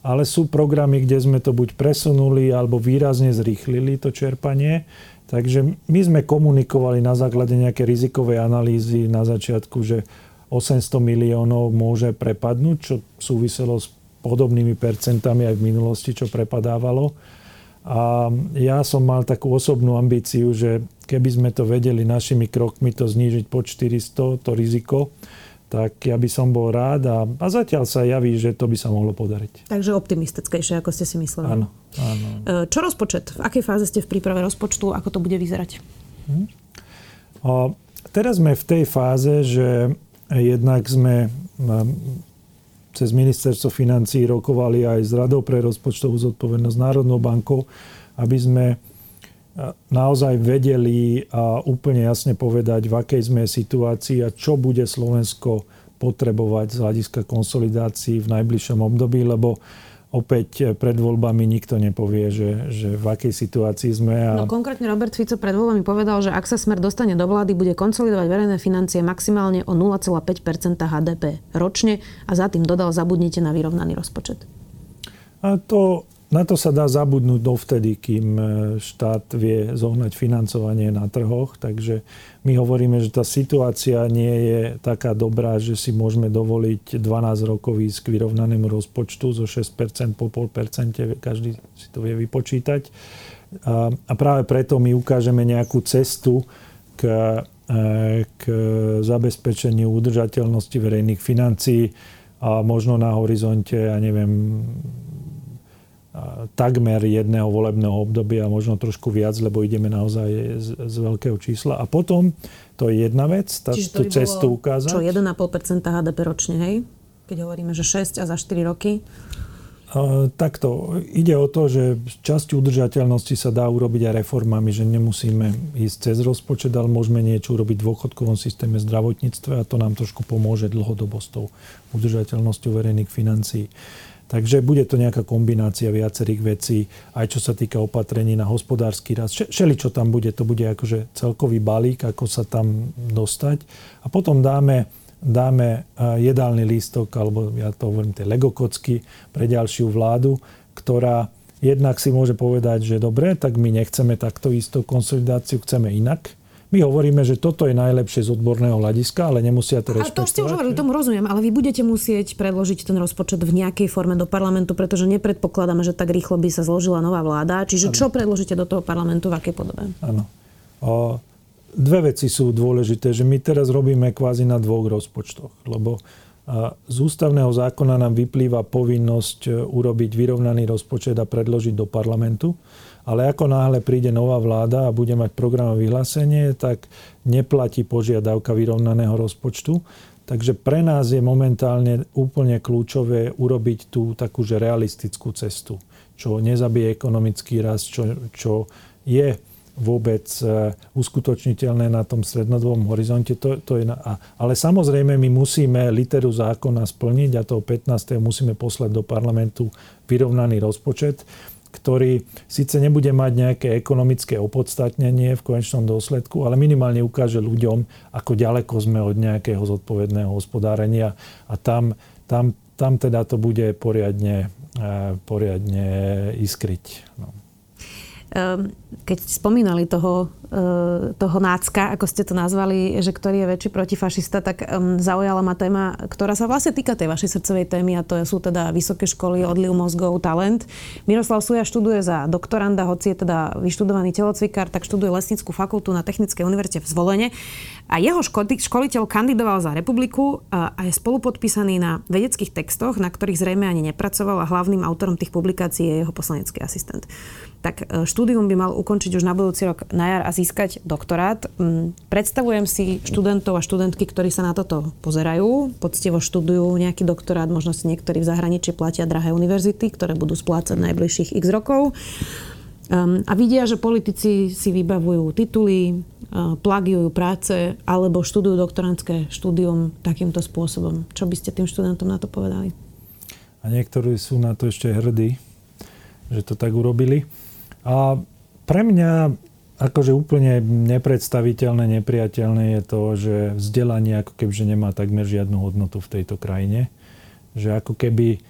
ale sú programy, kde sme to buď presunuli alebo výrazne zrýchlili to čerpanie. Takže my sme komunikovali na základe nejaké rizikovej analýzy na začiatku, že 800 miliónov môže prepadnúť, čo súviselo s podobnými percentami aj v minulosti, čo prepadávalo. A ja som mal takú osobnú ambíciu, že keby sme to vedeli našimi krokmi to znížiť po 400, to riziko, tak ja by som bol rád a, a zatiaľ sa javí, že to by sa mohlo podariť. Takže optimistickejšie, ako ste si mysleli. Áno, áno. E, čo rozpočet? V akej fáze ste v príprave rozpočtu? Ako to bude vyzerať? Hm. A teraz sme v tej fáze, že jednak sme cez ministerstvo financí rokovali aj s Radou pre rozpočtovú zodpovednosť Národnou bankou, aby sme naozaj vedeli a úplne jasne povedať, v akej sme situácii a čo bude Slovensko potrebovať z hľadiska konsolidácií v najbližšom období, lebo opäť pred voľbami nikto nepovie, že, že v akej situácii sme. A... No konkrétne Robert Fico pred voľbami povedal, že ak sa Smer dostane do vlády, bude konsolidovať verejné financie maximálne o 0,5% HDP ročne a za tým dodal, zabudnite na vyrovnaný rozpočet. A to na to sa dá zabudnúť dovtedy, kým e, štát vie zohnať financovanie na trhoch. Takže my hovoríme, že tá situácia nie je taká dobrá, že si môžeme dovoliť 12 rokov ísť k vyrovnanému rozpočtu zo 6% po 0,5%. Každý si to vie vypočítať. A, a práve preto my ukážeme nejakú cestu k, e, k zabezpečeniu udržateľnosti verejných financií a možno na horizonte, ja neviem, takmer jedného volebného obdobia, možno trošku viac, lebo ideme naozaj z, z veľkého čísla. A potom, to je jedna vec, tá, Čiže tú cestu ukázať. Čo, 1,5% HDP ročne, hej? Keď hovoríme, že 6 a za 4 roky? Uh, takto. Ide o to, že časť udržateľnosti sa dá urobiť aj reformami, že nemusíme ísť cez rozpočet, ale môžeme niečo urobiť v dôchodkovom systéme zdravotníctva a to nám trošku pomôže dlhodobo s tou udržateľnosťou verejných financií. Takže bude to nejaká kombinácia viacerých vecí, aj čo sa týka opatrení na hospodársky rast. Šeli, čo tam bude, to bude akože celkový balík, ako sa tam dostať. A potom dáme, dáme jedálny lístok, alebo ja to hovorím, tie legokocky pre ďalšiu vládu, ktorá jednak si môže povedať, že dobre, tak my nechceme takto istú konsolidáciu, chceme inak. My hovoríme, že toto je najlepšie z odborného hľadiska, ale nemusia to rešpektovať. A to ste už hovorili, tomu rozumiem, ale vy budete musieť predložiť ten rozpočet v nejakej forme do parlamentu, pretože nepredpokladáme, že tak rýchlo by sa zložila nová vláda. Čiže ano. čo predložíte do toho parlamentu, v akej podobe? Áno. Dve veci sú dôležité, že my teraz robíme kvázi na dvoch rozpočtoch, lebo z ústavného zákona nám vyplýva povinnosť e, urobiť vyrovnaný rozpočet a predložiť do parlamentu. Ale ako náhle príde nová vláda a bude mať programové vyhlásenie, tak neplatí požiadavka vyrovnaného rozpočtu. Takže pre nás je momentálne úplne kľúčové urobiť tú takúže realistickú cestu, čo nezabije ekonomický rast, čo, čo je vôbec e, uskutočniteľné na tom strednodobom horizonte. To, to je na, ale samozrejme my musíme literu zákona splniť a toho 15. musíme poslať do parlamentu vyrovnaný rozpočet ktorý síce nebude mať nejaké ekonomické opodstatnenie v konečnom dôsledku, ale minimálne ukáže ľuďom, ako ďaleko sme od nejakého zodpovedného hospodárenia a tam, tam, tam teda to bude poriadne, eh, poriadne iskryť. No. Ehm, keď spomínali toho, eh, toho nácka, ako ste to nazvali, že ktorý je väčší protifašista, tak ehm, zaujala ma téma, ktorá sa vlastne týka tej vašej srdcovej témy a to sú teda vysoké školy, odliv mozgov, talent. Miroslav Suja študuje za doktoranda, hoci je teda vyštudovaný telocvikár, tak študuje lesnickú fakultu na Technickej univerzite v Zvolene. A jeho školiteľ kandidoval za republiku a je spolupodpísaný na vedeckých textoch, na ktorých zrejme ani nepracoval a hlavným autorom tých publikácií je jeho poslanecký asistent tak e, štúdium by mal ukončiť už na budúci rok na jar a získať doktorát. Mm, predstavujem si študentov a študentky, ktorí sa na toto pozerajú, poctivo študujú nejaký doktorát, možno si niektorí v zahraničí platia drahé univerzity, ktoré budú splácať najbližších x rokov. Um, a vidia, že politici si vybavujú tituly, uh, plagiujú práce alebo študujú doktorantské štúdium takýmto spôsobom. Čo by ste tým študentom na to povedali? A niektorí sú na to ešte hrdí, že to tak urobili. A pre mňa akože úplne nepredstaviteľné, nepriateľné je to, že vzdelanie ako keby že nemá takmer žiadnu hodnotu v tejto krajine. Že ako keby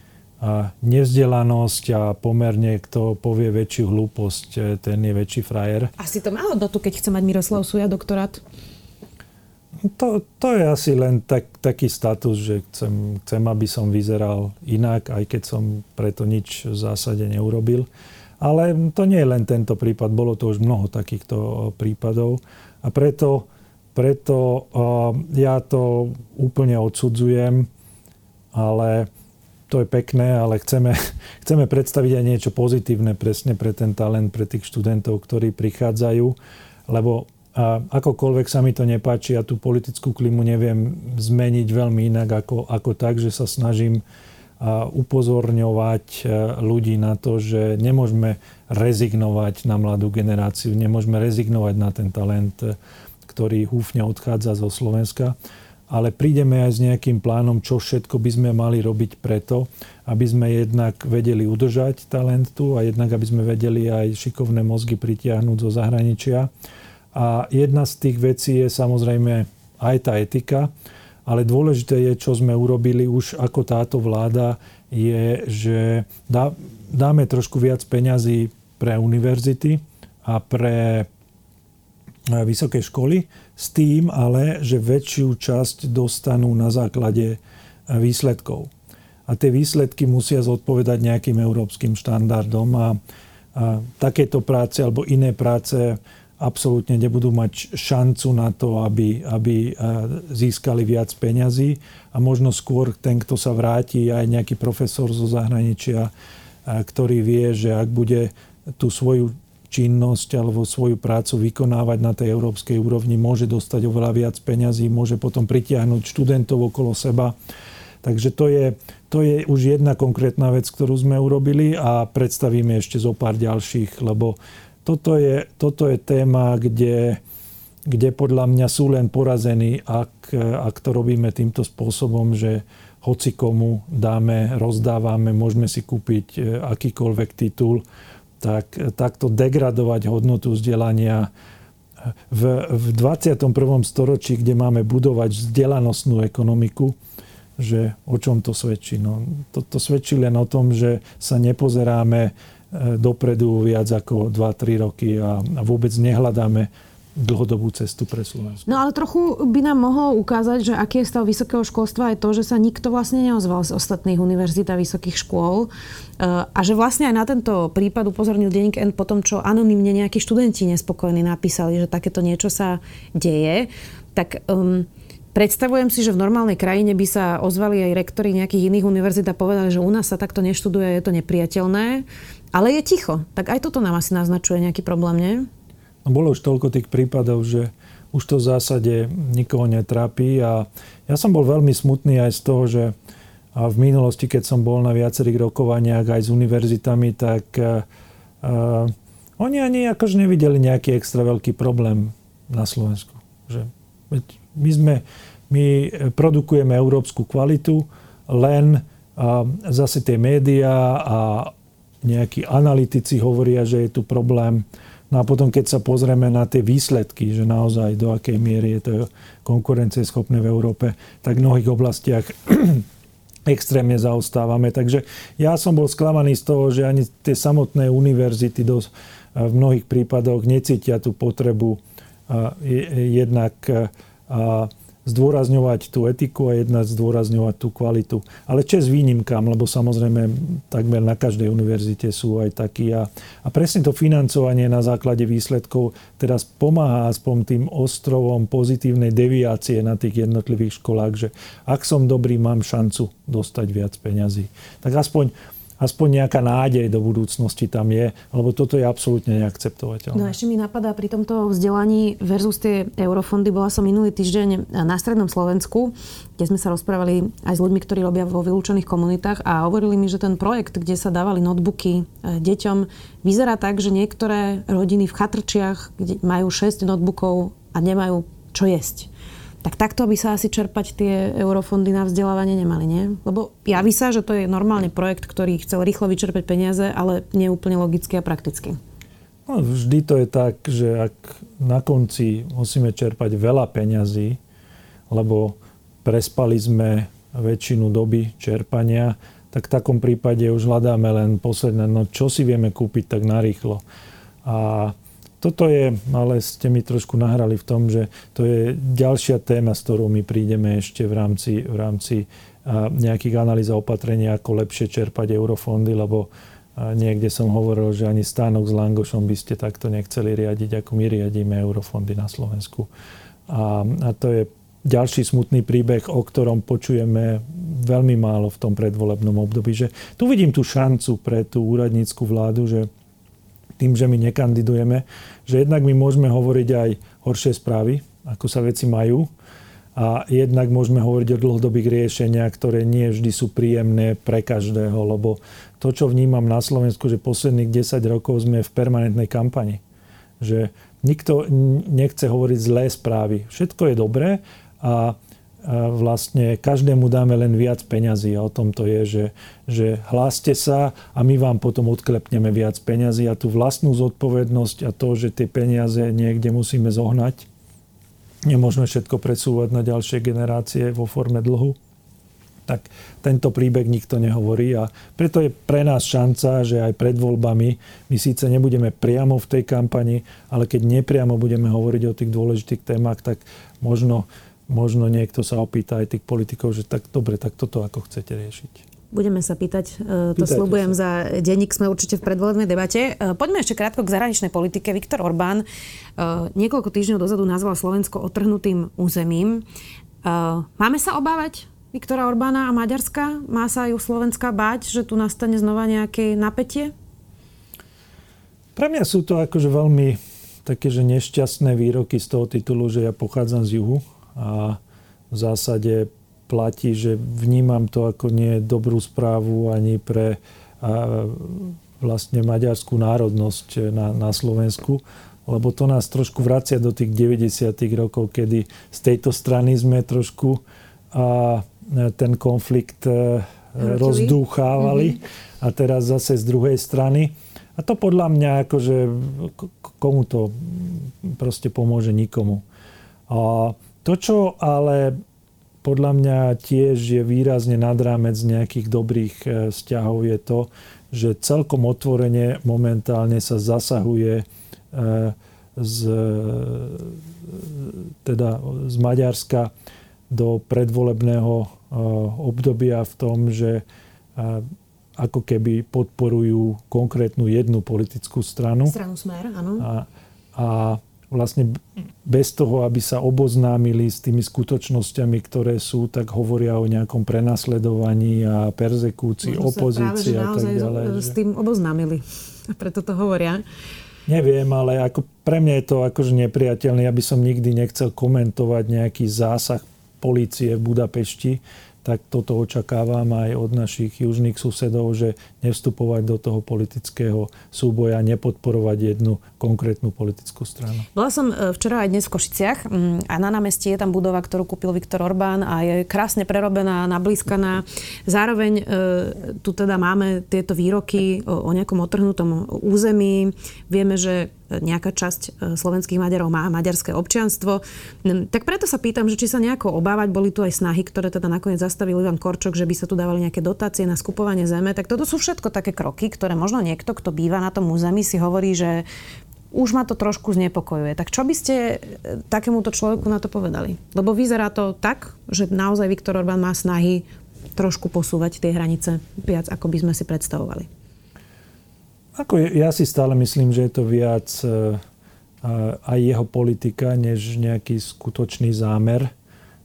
nevzdelanosť a pomerne kto povie väčšiu hlúposť, e, ten je väčší frajer. Asi to má hodnotu, keď chce mať Miroslav Suja doktorát? To, to je asi len tak, taký status, že chcem, chcem, aby som vyzeral inak, aj keď som preto nič v zásade neurobil. Ale to nie je len tento prípad, bolo to už mnoho takýchto prípadov. A preto, preto ja to úplne odsudzujem, ale to je pekné, ale chceme, chceme predstaviť aj niečo pozitívne presne pre ten talent, pre tých študentov, ktorí prichádzajú, lebo a akokoľvek sa mi to nepáči, ja tú politickú klimu neviem zmeniť veľmi inak ako, ako tak, že sa snažím upozorňovať e, ľudí na to, že nemôžeme rezignovať na mladú generáciu, nemôžeme rezignovať na ten talent, e, ktorý húfne odchádza zo Slovenska, ale prídeme aj s nejakým plánom, čo všetko by sme mali robiť preto, aby sme jednak vedeli udržať talent tu a jednak aby sme vedeli aj šikovné mozgy pritiahnuť zo zahraničia. A jedna z tých vecí je samozrejme aj tá etika, ale dôležité je, čo sme urobili už ako táto vláda, je, že dá, dáme trošku viac peňazí pre univerzity a pre e, vysoké školy s tým ale, že väčšiu časť dostanú na základe e, výsledkov. A tie výsledky musia zodpovedať nejakým európskym štandardom a, a takéto práce alebo iné práce absolútne nebudú mať šancu na to, aby, aby získali viac peňazí a možno skôr ten, kto sa vráti, aj nejaký profesor zo zahraničia, ktorý vie, že ak bude tú svoju činnosť alebo svoju prácu vykonávať na tej európskej úrovni, môže dostať oveľa viac peňazí, môže potom pritiahnuť študentov okolo seba. Takže to je, to je už jedna konkrétna vec, ktorú sme urobili a predstavíme ešte zo pár ďalších, lebo toto je, toto je téma, kde, kde podľa mňa sú len porazení, ak, ak to robíme týmto spôsobom, že hoci komu dáme, rozdávame, môžeme si kúpiť e, akýkoľvek titul, tak takto degradovať hodnotu vzdelania v, v 21. storočí, kde máme budovať vzdelanostnú ekonomiku, že o čom to svedčí? No, to, to svedčí len o tom, že sa nepozeráme dopredu viac ako 2-3 roky a vôbec nehľadáme dlhodobú cestu pre Slovensko. No ale trochu by nám mohlo ukázať, že aký je stav vysokého školstva je to, že sa nikto vlastne neozval z ostatných univerzít a vysokých škôl eh, a že vlastne aj na tento prípad upozornil Denník N po tom, čo anonymne nejakí študenti nespokojní napísali, že takéto niečo sa deje. Tak um, Predstavujem si, že v normálnej krajine by sa ozvali aj rektori nejakých iných univerzít a povedali, že u nás sa takto neštuduje, je to nepriateľné, ale je ticho. Tak aj toto nám asi naznačuje nejaký problém, nie? No, bolo už toľko tých prípadov, že už to v zásade nikoho netrápi a ja som bol veľmi smutný aj z toho, že v minulosti, keď som bol na viacerých rokovaniach aj s univerzitami, tak uh, oni ani akože nevideli nejaký extra veľký problém na Slovensku. Že, my, sme, my produkujeme európsku kvalitu, len zase tie médiá a nejakí analytici hovoria, že je tu problém No a potom, keď sa pozrieme na tie výsledky, že naozaj do akej miery je to konkurencieschopné v Európe, tak v mnohých oblastiach extrémne zaostávame. Takže ja som bol sklamaný z toho, že ani tie samotné univerzity dosť, v mnohých prípadoch necítia tú potrebu jednak zdôrazňovať tú etiku a jedna zdôrazňovať tú kvalitu. Ale čes výnimkám, lebo samozrejme takmer na každej univerzite sú aj takí. A, a presne to financovanie na základe výsledkov teraz pomáha aspoň tým ostrovom pozitívnej deviácie na tých jednotlivých školách, že ak som dobrý, mám šancu dostať viac peňazí. Tak aspoň aspoň nejaká nádej do budúcnosti tam je, lebo toto je absolútne neakceptovateľné. No ešte mi napadá pri tomto vzdelaní versus tie eurofondy. Bola som minulý týždeň na Strednom Slovensku, kde sme sa rozprávali aj s ľuďmi, ktorí robia vo vylúčených komunitách a hovorili mi, že ten projekt, kde sa dávali notebooky e, deťom, vyzerá tak, že niektoré rodiny v chatrčiach kde majú 6 notebookov a nemajú čo jesť tak takto by sa asi čerpať tie eurofondy na vzdelávanie nemali, nie? Lebo javí sa, že to je normálne projekt, ktorý chcel rýchlo vyčerpať peniaze, ale nie úplne logicky a prakticky. No, vždy to je tak, že ak na konci musíme čerpať veľa peňazí, lebo prespali sme väčšinu doby čerpania, tak v takom prípade už hľadáme len posledné, no čo si vieme kúpiť tak narýchlo. A toto je, ale ste mi trošku nahrali v tom, že to je ďalšia téma, s ktorou my prídeme ešte v rámci, v rámci nejakých analýz a opatrenia, ako lepšie čerpať eurofondy, lebo niekde som hovoril, že ani stánok s Langošom by ste takto nechceli riadiť, ako my riadíme eurofondy na Slovensku. A, a to je ďalší smutný príbeh, o ktorom počujeme veľmi málo v tom predvolebnom období. Že tu vidím tú šancu pre tú úradnícku vládu, že tým, že my nekandidujeme, že jednak my môžeme hovoriť aj horšie správy, ako sa veci majú, a jednak môžeme hovoriť o dlhodobých riešeniach, ktoré nie vždy sú príjemné pre každého, lebo to, čo vnímam na Slovensku, že posledných 10 rokov sme v permanentnej kampani. Že nikto nechce hovoriť zlé správy. Všetko je dobré a vlastne každému dáme len viac peňazí a o tom to je, že, že hláste sa a my vám potom odklepneme viac peňazí a tú vlastnú zodpovednosť a to, že tie peniaze niekde musíme zohnať, nemôžeme všetko presúvať na ďalšie generácie vo forme dlhu, tak tento príbeh nikto nehovorí a preto je pre nás šanca, že aj pred voľbami my síce nebudeme priamo v tej kampani, ale keď nepriamo budeme hovoriť o tých dôležitých témach, tak možno možno niekto sa opýta aj tých politikov, že tak dobre, tak toto ako chcete riešiť. Budeme sa pýtať, e, to Pýtajte slúbujem sa. za denník, sme určite v predvolebnej debate. E, poďme ešte krátko k zahraničnej politike. Viktor Orbán e, niekoľko týždňov dozadu nazval Slovensko otrhnutým územím. Máme sa obávať Viktora Orbána a Maďarska? Má sa ju Slovenska báť, že tu nastane znova nejaké napätie? Pre mňa sú to akože veľmi také, že nešťastné výroky z toho titulu, že ja pochádzam z juhu a v zásade platí, že vnímam to ako nie dobrú správu ani pre a, vlastne maďarskú národnosť na, na Slovensku, lebo to nás trošku vracia do tých 90. rokov, kedy z tejto strany sme trošku a, ten konflikt a, e, rozdúchávali mm-hmm. a teraz zase z druhej strany. A to podľa mňa akože komu to proste pomôže nikomu. A to, čo ale podľa mňa tiež je výrazne nad rámec nejakých dobrých e, vzťahov je to, že celkom otvorene momentálne sa zasahuje e, z, teda z Maďarska do predvolebného obdobia v tom, že ako keby podporujú konkrétnu jednu politickú stranu. Stranu Smer, áno. A, a vlastne bez toho, aby sa oboznámili s tými skutočnosťami, ktoré sú, tak hovoria o nejakom prenasledovaní a perzekúcii opozície a tak ďalej. S tým oboznámili. A preto to hovoria. Neviem, ale ako pre mňa je to akože nepriateľné. Ja by som nikdy nechcel komentovať nejaký zásah polície v Budapešti tak toto očakávam aj od našich južných susedov, že nevstupovať do toho politického súboja, nepodporovať jednu konkrétnu politickú stranu. Bola som e, včera aj dnes v Košiciach mm, a na námestí je tam budova, ktorú kúpil Viktor Orbán a je krásne prerobená, nablískaná. Zároveň e, tu teda máme tieto výroky o nejakom otrhnutom území. Vieme, že nejaká časť e, slovenských Maďarov má maďarské občianstvo. Tak preto sa pýtam, že či sa nejako obávať, boli tu aj snahy, ktoré teda nakoniec zastavil Ivan Korčok, že by sa tu dávali nejaké dotácie na skupovanie zeme. Tak toto sú všetko také kroky, ktoré možno niekto, kto býva na tom území, si hovorí, že už ma to trošku znepokojuje. Tak čo by ste e, takémuto človeku na to povedali? Lebo vyzerá to tak, že naozaj Viktor Orbán má snahy trošku posúvať tie hranice viac, ako by sme si predstavovali. Ako ja si stále myslím, že je to viac e, aj jeho politika, než nejaký skutočný zámer,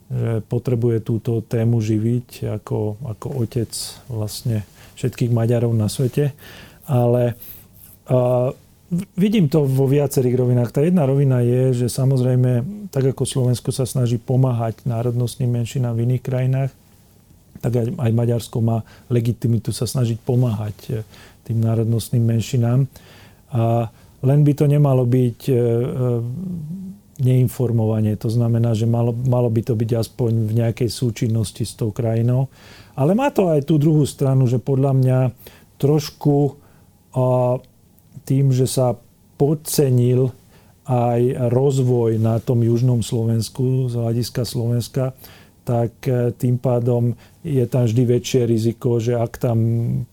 že potrebuje túto tému živiť ako, ako otec vlastne všetkých Maďarov na svete. Ale vidím to vo viacerých rovinách. Tá jedna rovina je, že samozrejme, tak ako Slovensko sa snaží pomáhať národnostným menšinám v iných krajinách, tak aj, Maďarsko má legitimitu sa snažiť pomáhať tým národnostným menšinám. A len by to nemalo byť e, e, neinformovanie. To znamená, že malo, malo by to byť aspoň v nejakej súčinnosti s tou krajinou. Ale má to aj tú druhú stranu, že podľa mňa trošku tým, že sa podcenil aj rozvoj na tom južnom Slovensku z hľadiska Slovenska, tak e, tým pádom je tam vždy väčšie riziko, že ak tam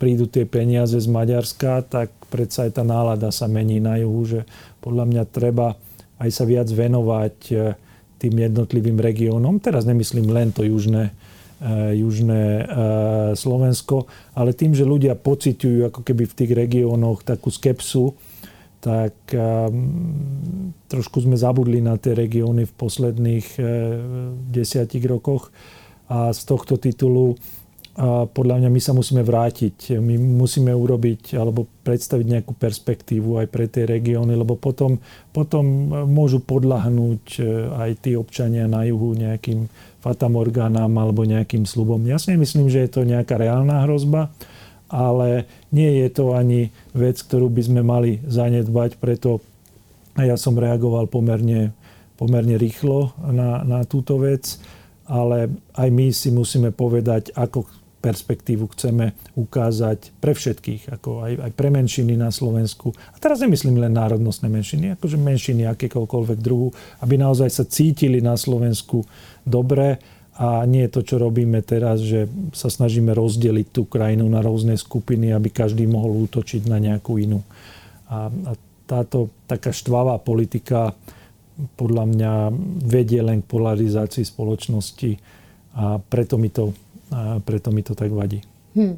prídu tie peniaze z Maďarska, tak predsa aj tá nálada sa mení na juhu, že podľa mňa treba aj sa viac venovať e, tým jednotlivým regiónom. Teraz nemyslím len to južné, e, južné Slovensko, ale tým, že ľudia pociťujú ako keby v tých regiónoch takú skepsu, tak um, trošku sme zabudli na tie regióny v posledných uh, desiatich rokoch a z tohto titulu a podľa mňa my sa musíme vrátiť. My musíme urobiť alebo predstaviť nejakú perspektívu aj pre tie regióny, lebo potom, potom môžu podľahnúť aj tí občania na juhu nejakým fatamorgánám alebo nejakým slubom. Ja si myslím, že je to nejaká reálna hrozba ale nie je to ani vec, ktorú by sme mali zanedbať, preto ja som reagoval pomerne, pomerne rýchlo na, na túto vec, ale aj my si musíme povedať, ako perspektívu chceme ukázať pre všetkých, ako aj, aj pre menšiny na Slovensku. A teraz nemyslím len národnostné menšiny, akože menšiny akékoľvek druhu, aby naozaj sa cítili na Slovensku dobre a nie je to, čo robíme teraz, že sa snažíme rozdeliť tú krajinu na rôzne skupiny, aby každý mohol útočiť na nejakú inú. A, a táto taká štvavá politika podľa mňa vedie len k polarizácii spoločnosti a preto mi to, preto mi to tak vadí. Hmm.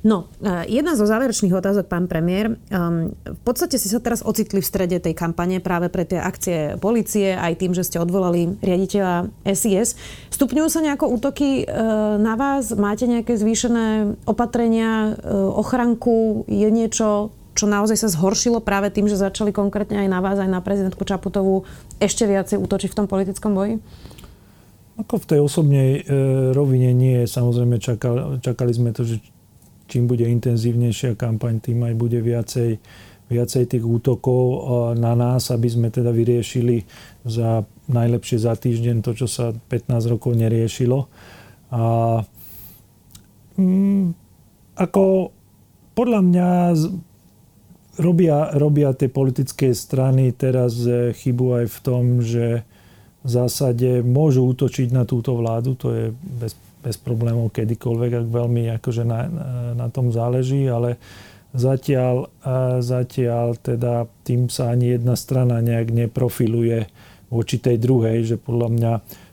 No, e, jedna zo záverečných otázok, pán premiér. Um, v podstate si sa teraz ocitli v strede tej kampane práve pre tie akcie policie, aj tým, že ste odvolali riaditeľa SIS. Stupňujú sa nejako útoky uh, na vás? Máte nejaké zvýšené opatrenia, uh, ochranku? Je niečo, čo naozaj sa zhoršilo práve tým, že začali konkrétne aj na vás, aj na prezidentku Čaputovú ešte viacej útočiť v tom politickom boji? Ako v tej osobnej e, rovine nie. Samozrejme čakali, čakali sme to, že čím bude intenzívnejšia kampaň, tým aj bude viacej, viacej tých útokov na nás, aby sme teda vyriešili za najlepšie za týždeň to, čo sa 15 rokov neriešilo. A mm, ako podľa mňa robia, robia tie politické strany teraz e, chybu aj v tom, že v zásade môžu útočiť na túto vládu, to je bez, bez problémov kedykoľvek, ak veľmi akože na, na tom záleží, ale Zatiaľ, zatiaľ teda tým sa ani jedna strana nejak neprofiluje voči tej druhej, že podľa mňa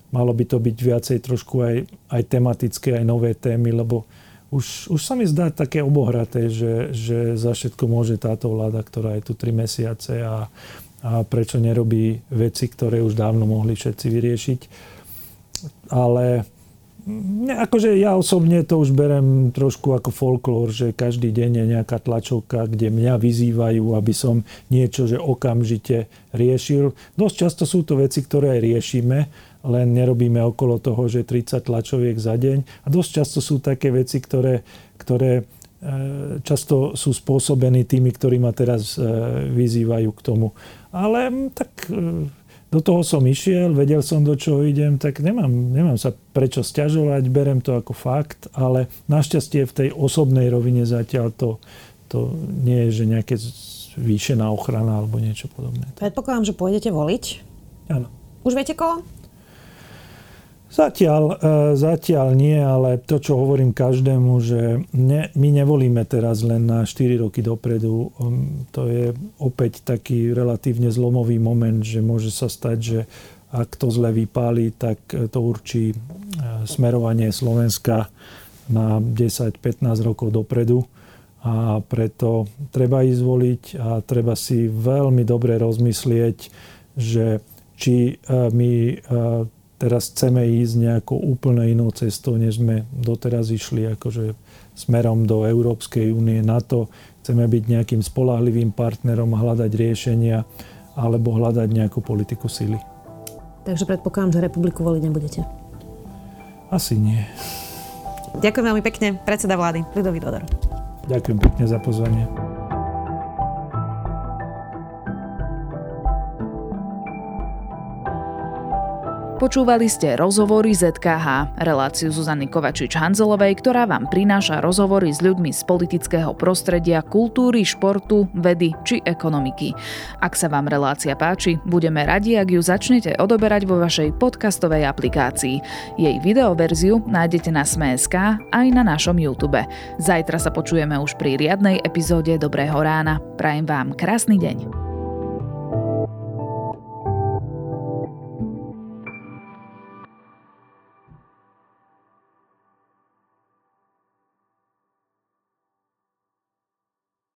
malo by to byť viacej trošku aj, aj tematické, aj nové témy, lebo už, už sa mi zdá také obohraté, že, že za všetko môže táto vláda, ktorá je tu 3 mesiace a, a prečo nerobí veci, ktoré už dávno mohli všetci vyriešiť. Ale Ne, akože ja osobne to už berem trošku ako folklór, že každý deň je nejaká tlačovka, kde mňa vyzývajú, aby som niečo, že okamžite riešil. Dosť často sú to veci, ktoré aj riešime, len nerobíme okolo toho, že 30 tlačoviek za deň. A dosť často sú také veci, ktoré, ktoré e, často sú spôsobení tými, ktorí ma teraz e, vyzývajú k tomu. Ale tak e, do toho som išiel, vedel som, do čoho idem, tak nemám, nemám sa prečo stiažovať, berem to ako fakt, ale našťastie v tej osobnej rovine zatiaľ to, to nie je, že nejaké zvýšená ochrana alebo niečo podobné. Predpokladám, že pôjdete voliť? Áno. Už viete koho? Zatiaľ, e, zatiaľ nie, ale to, čo hovorím každému, že ne, my nevolíme teraz len na 4 roky dopredu. Um, to je opäť taký relatívne zlomový moment, že môže sa stať, že ak to zle vypáli, tak to určí e, smerovanie Slovenska na 10-15 rokov dopredu. A preto treba ísť voliť a treba si veľmi dobre rozmyslieť, že či e, my teraz chceme ísť nejakou úplne inou cestou, než sme doteraz išli akože smerom do Európskej únie, NATO. Chceme byť nejakým spolahlivým partnerom a hľadať riešenia alebo hľadať nejakú politiku sily. Takže predpokladám, že republiku voliť nebudete. Asi nie. Ďakujem veľmi pekne, predseda vlády Ľudový Dodor. Ďakujem pekne za pozvanie. Počúvali ste rozhovory ZKH, reláciu Zuzany Kovačič-Hanzelovej, ktorá vám prináša rozhovory s ľuďmi z politického prostredia, kultúry, športu, vedy či ekonomiky. Ak sa vám relácia páči, budeme radi, ak ju začnete odoberať vo vašej podcastovej aplikácii. Jej videoverziu nájdete na Sme.sk aj na našom YouTube. Zajtra sa počujeme už pri riadnej epizóde Dobrého rána. Prajem vám krásny deň.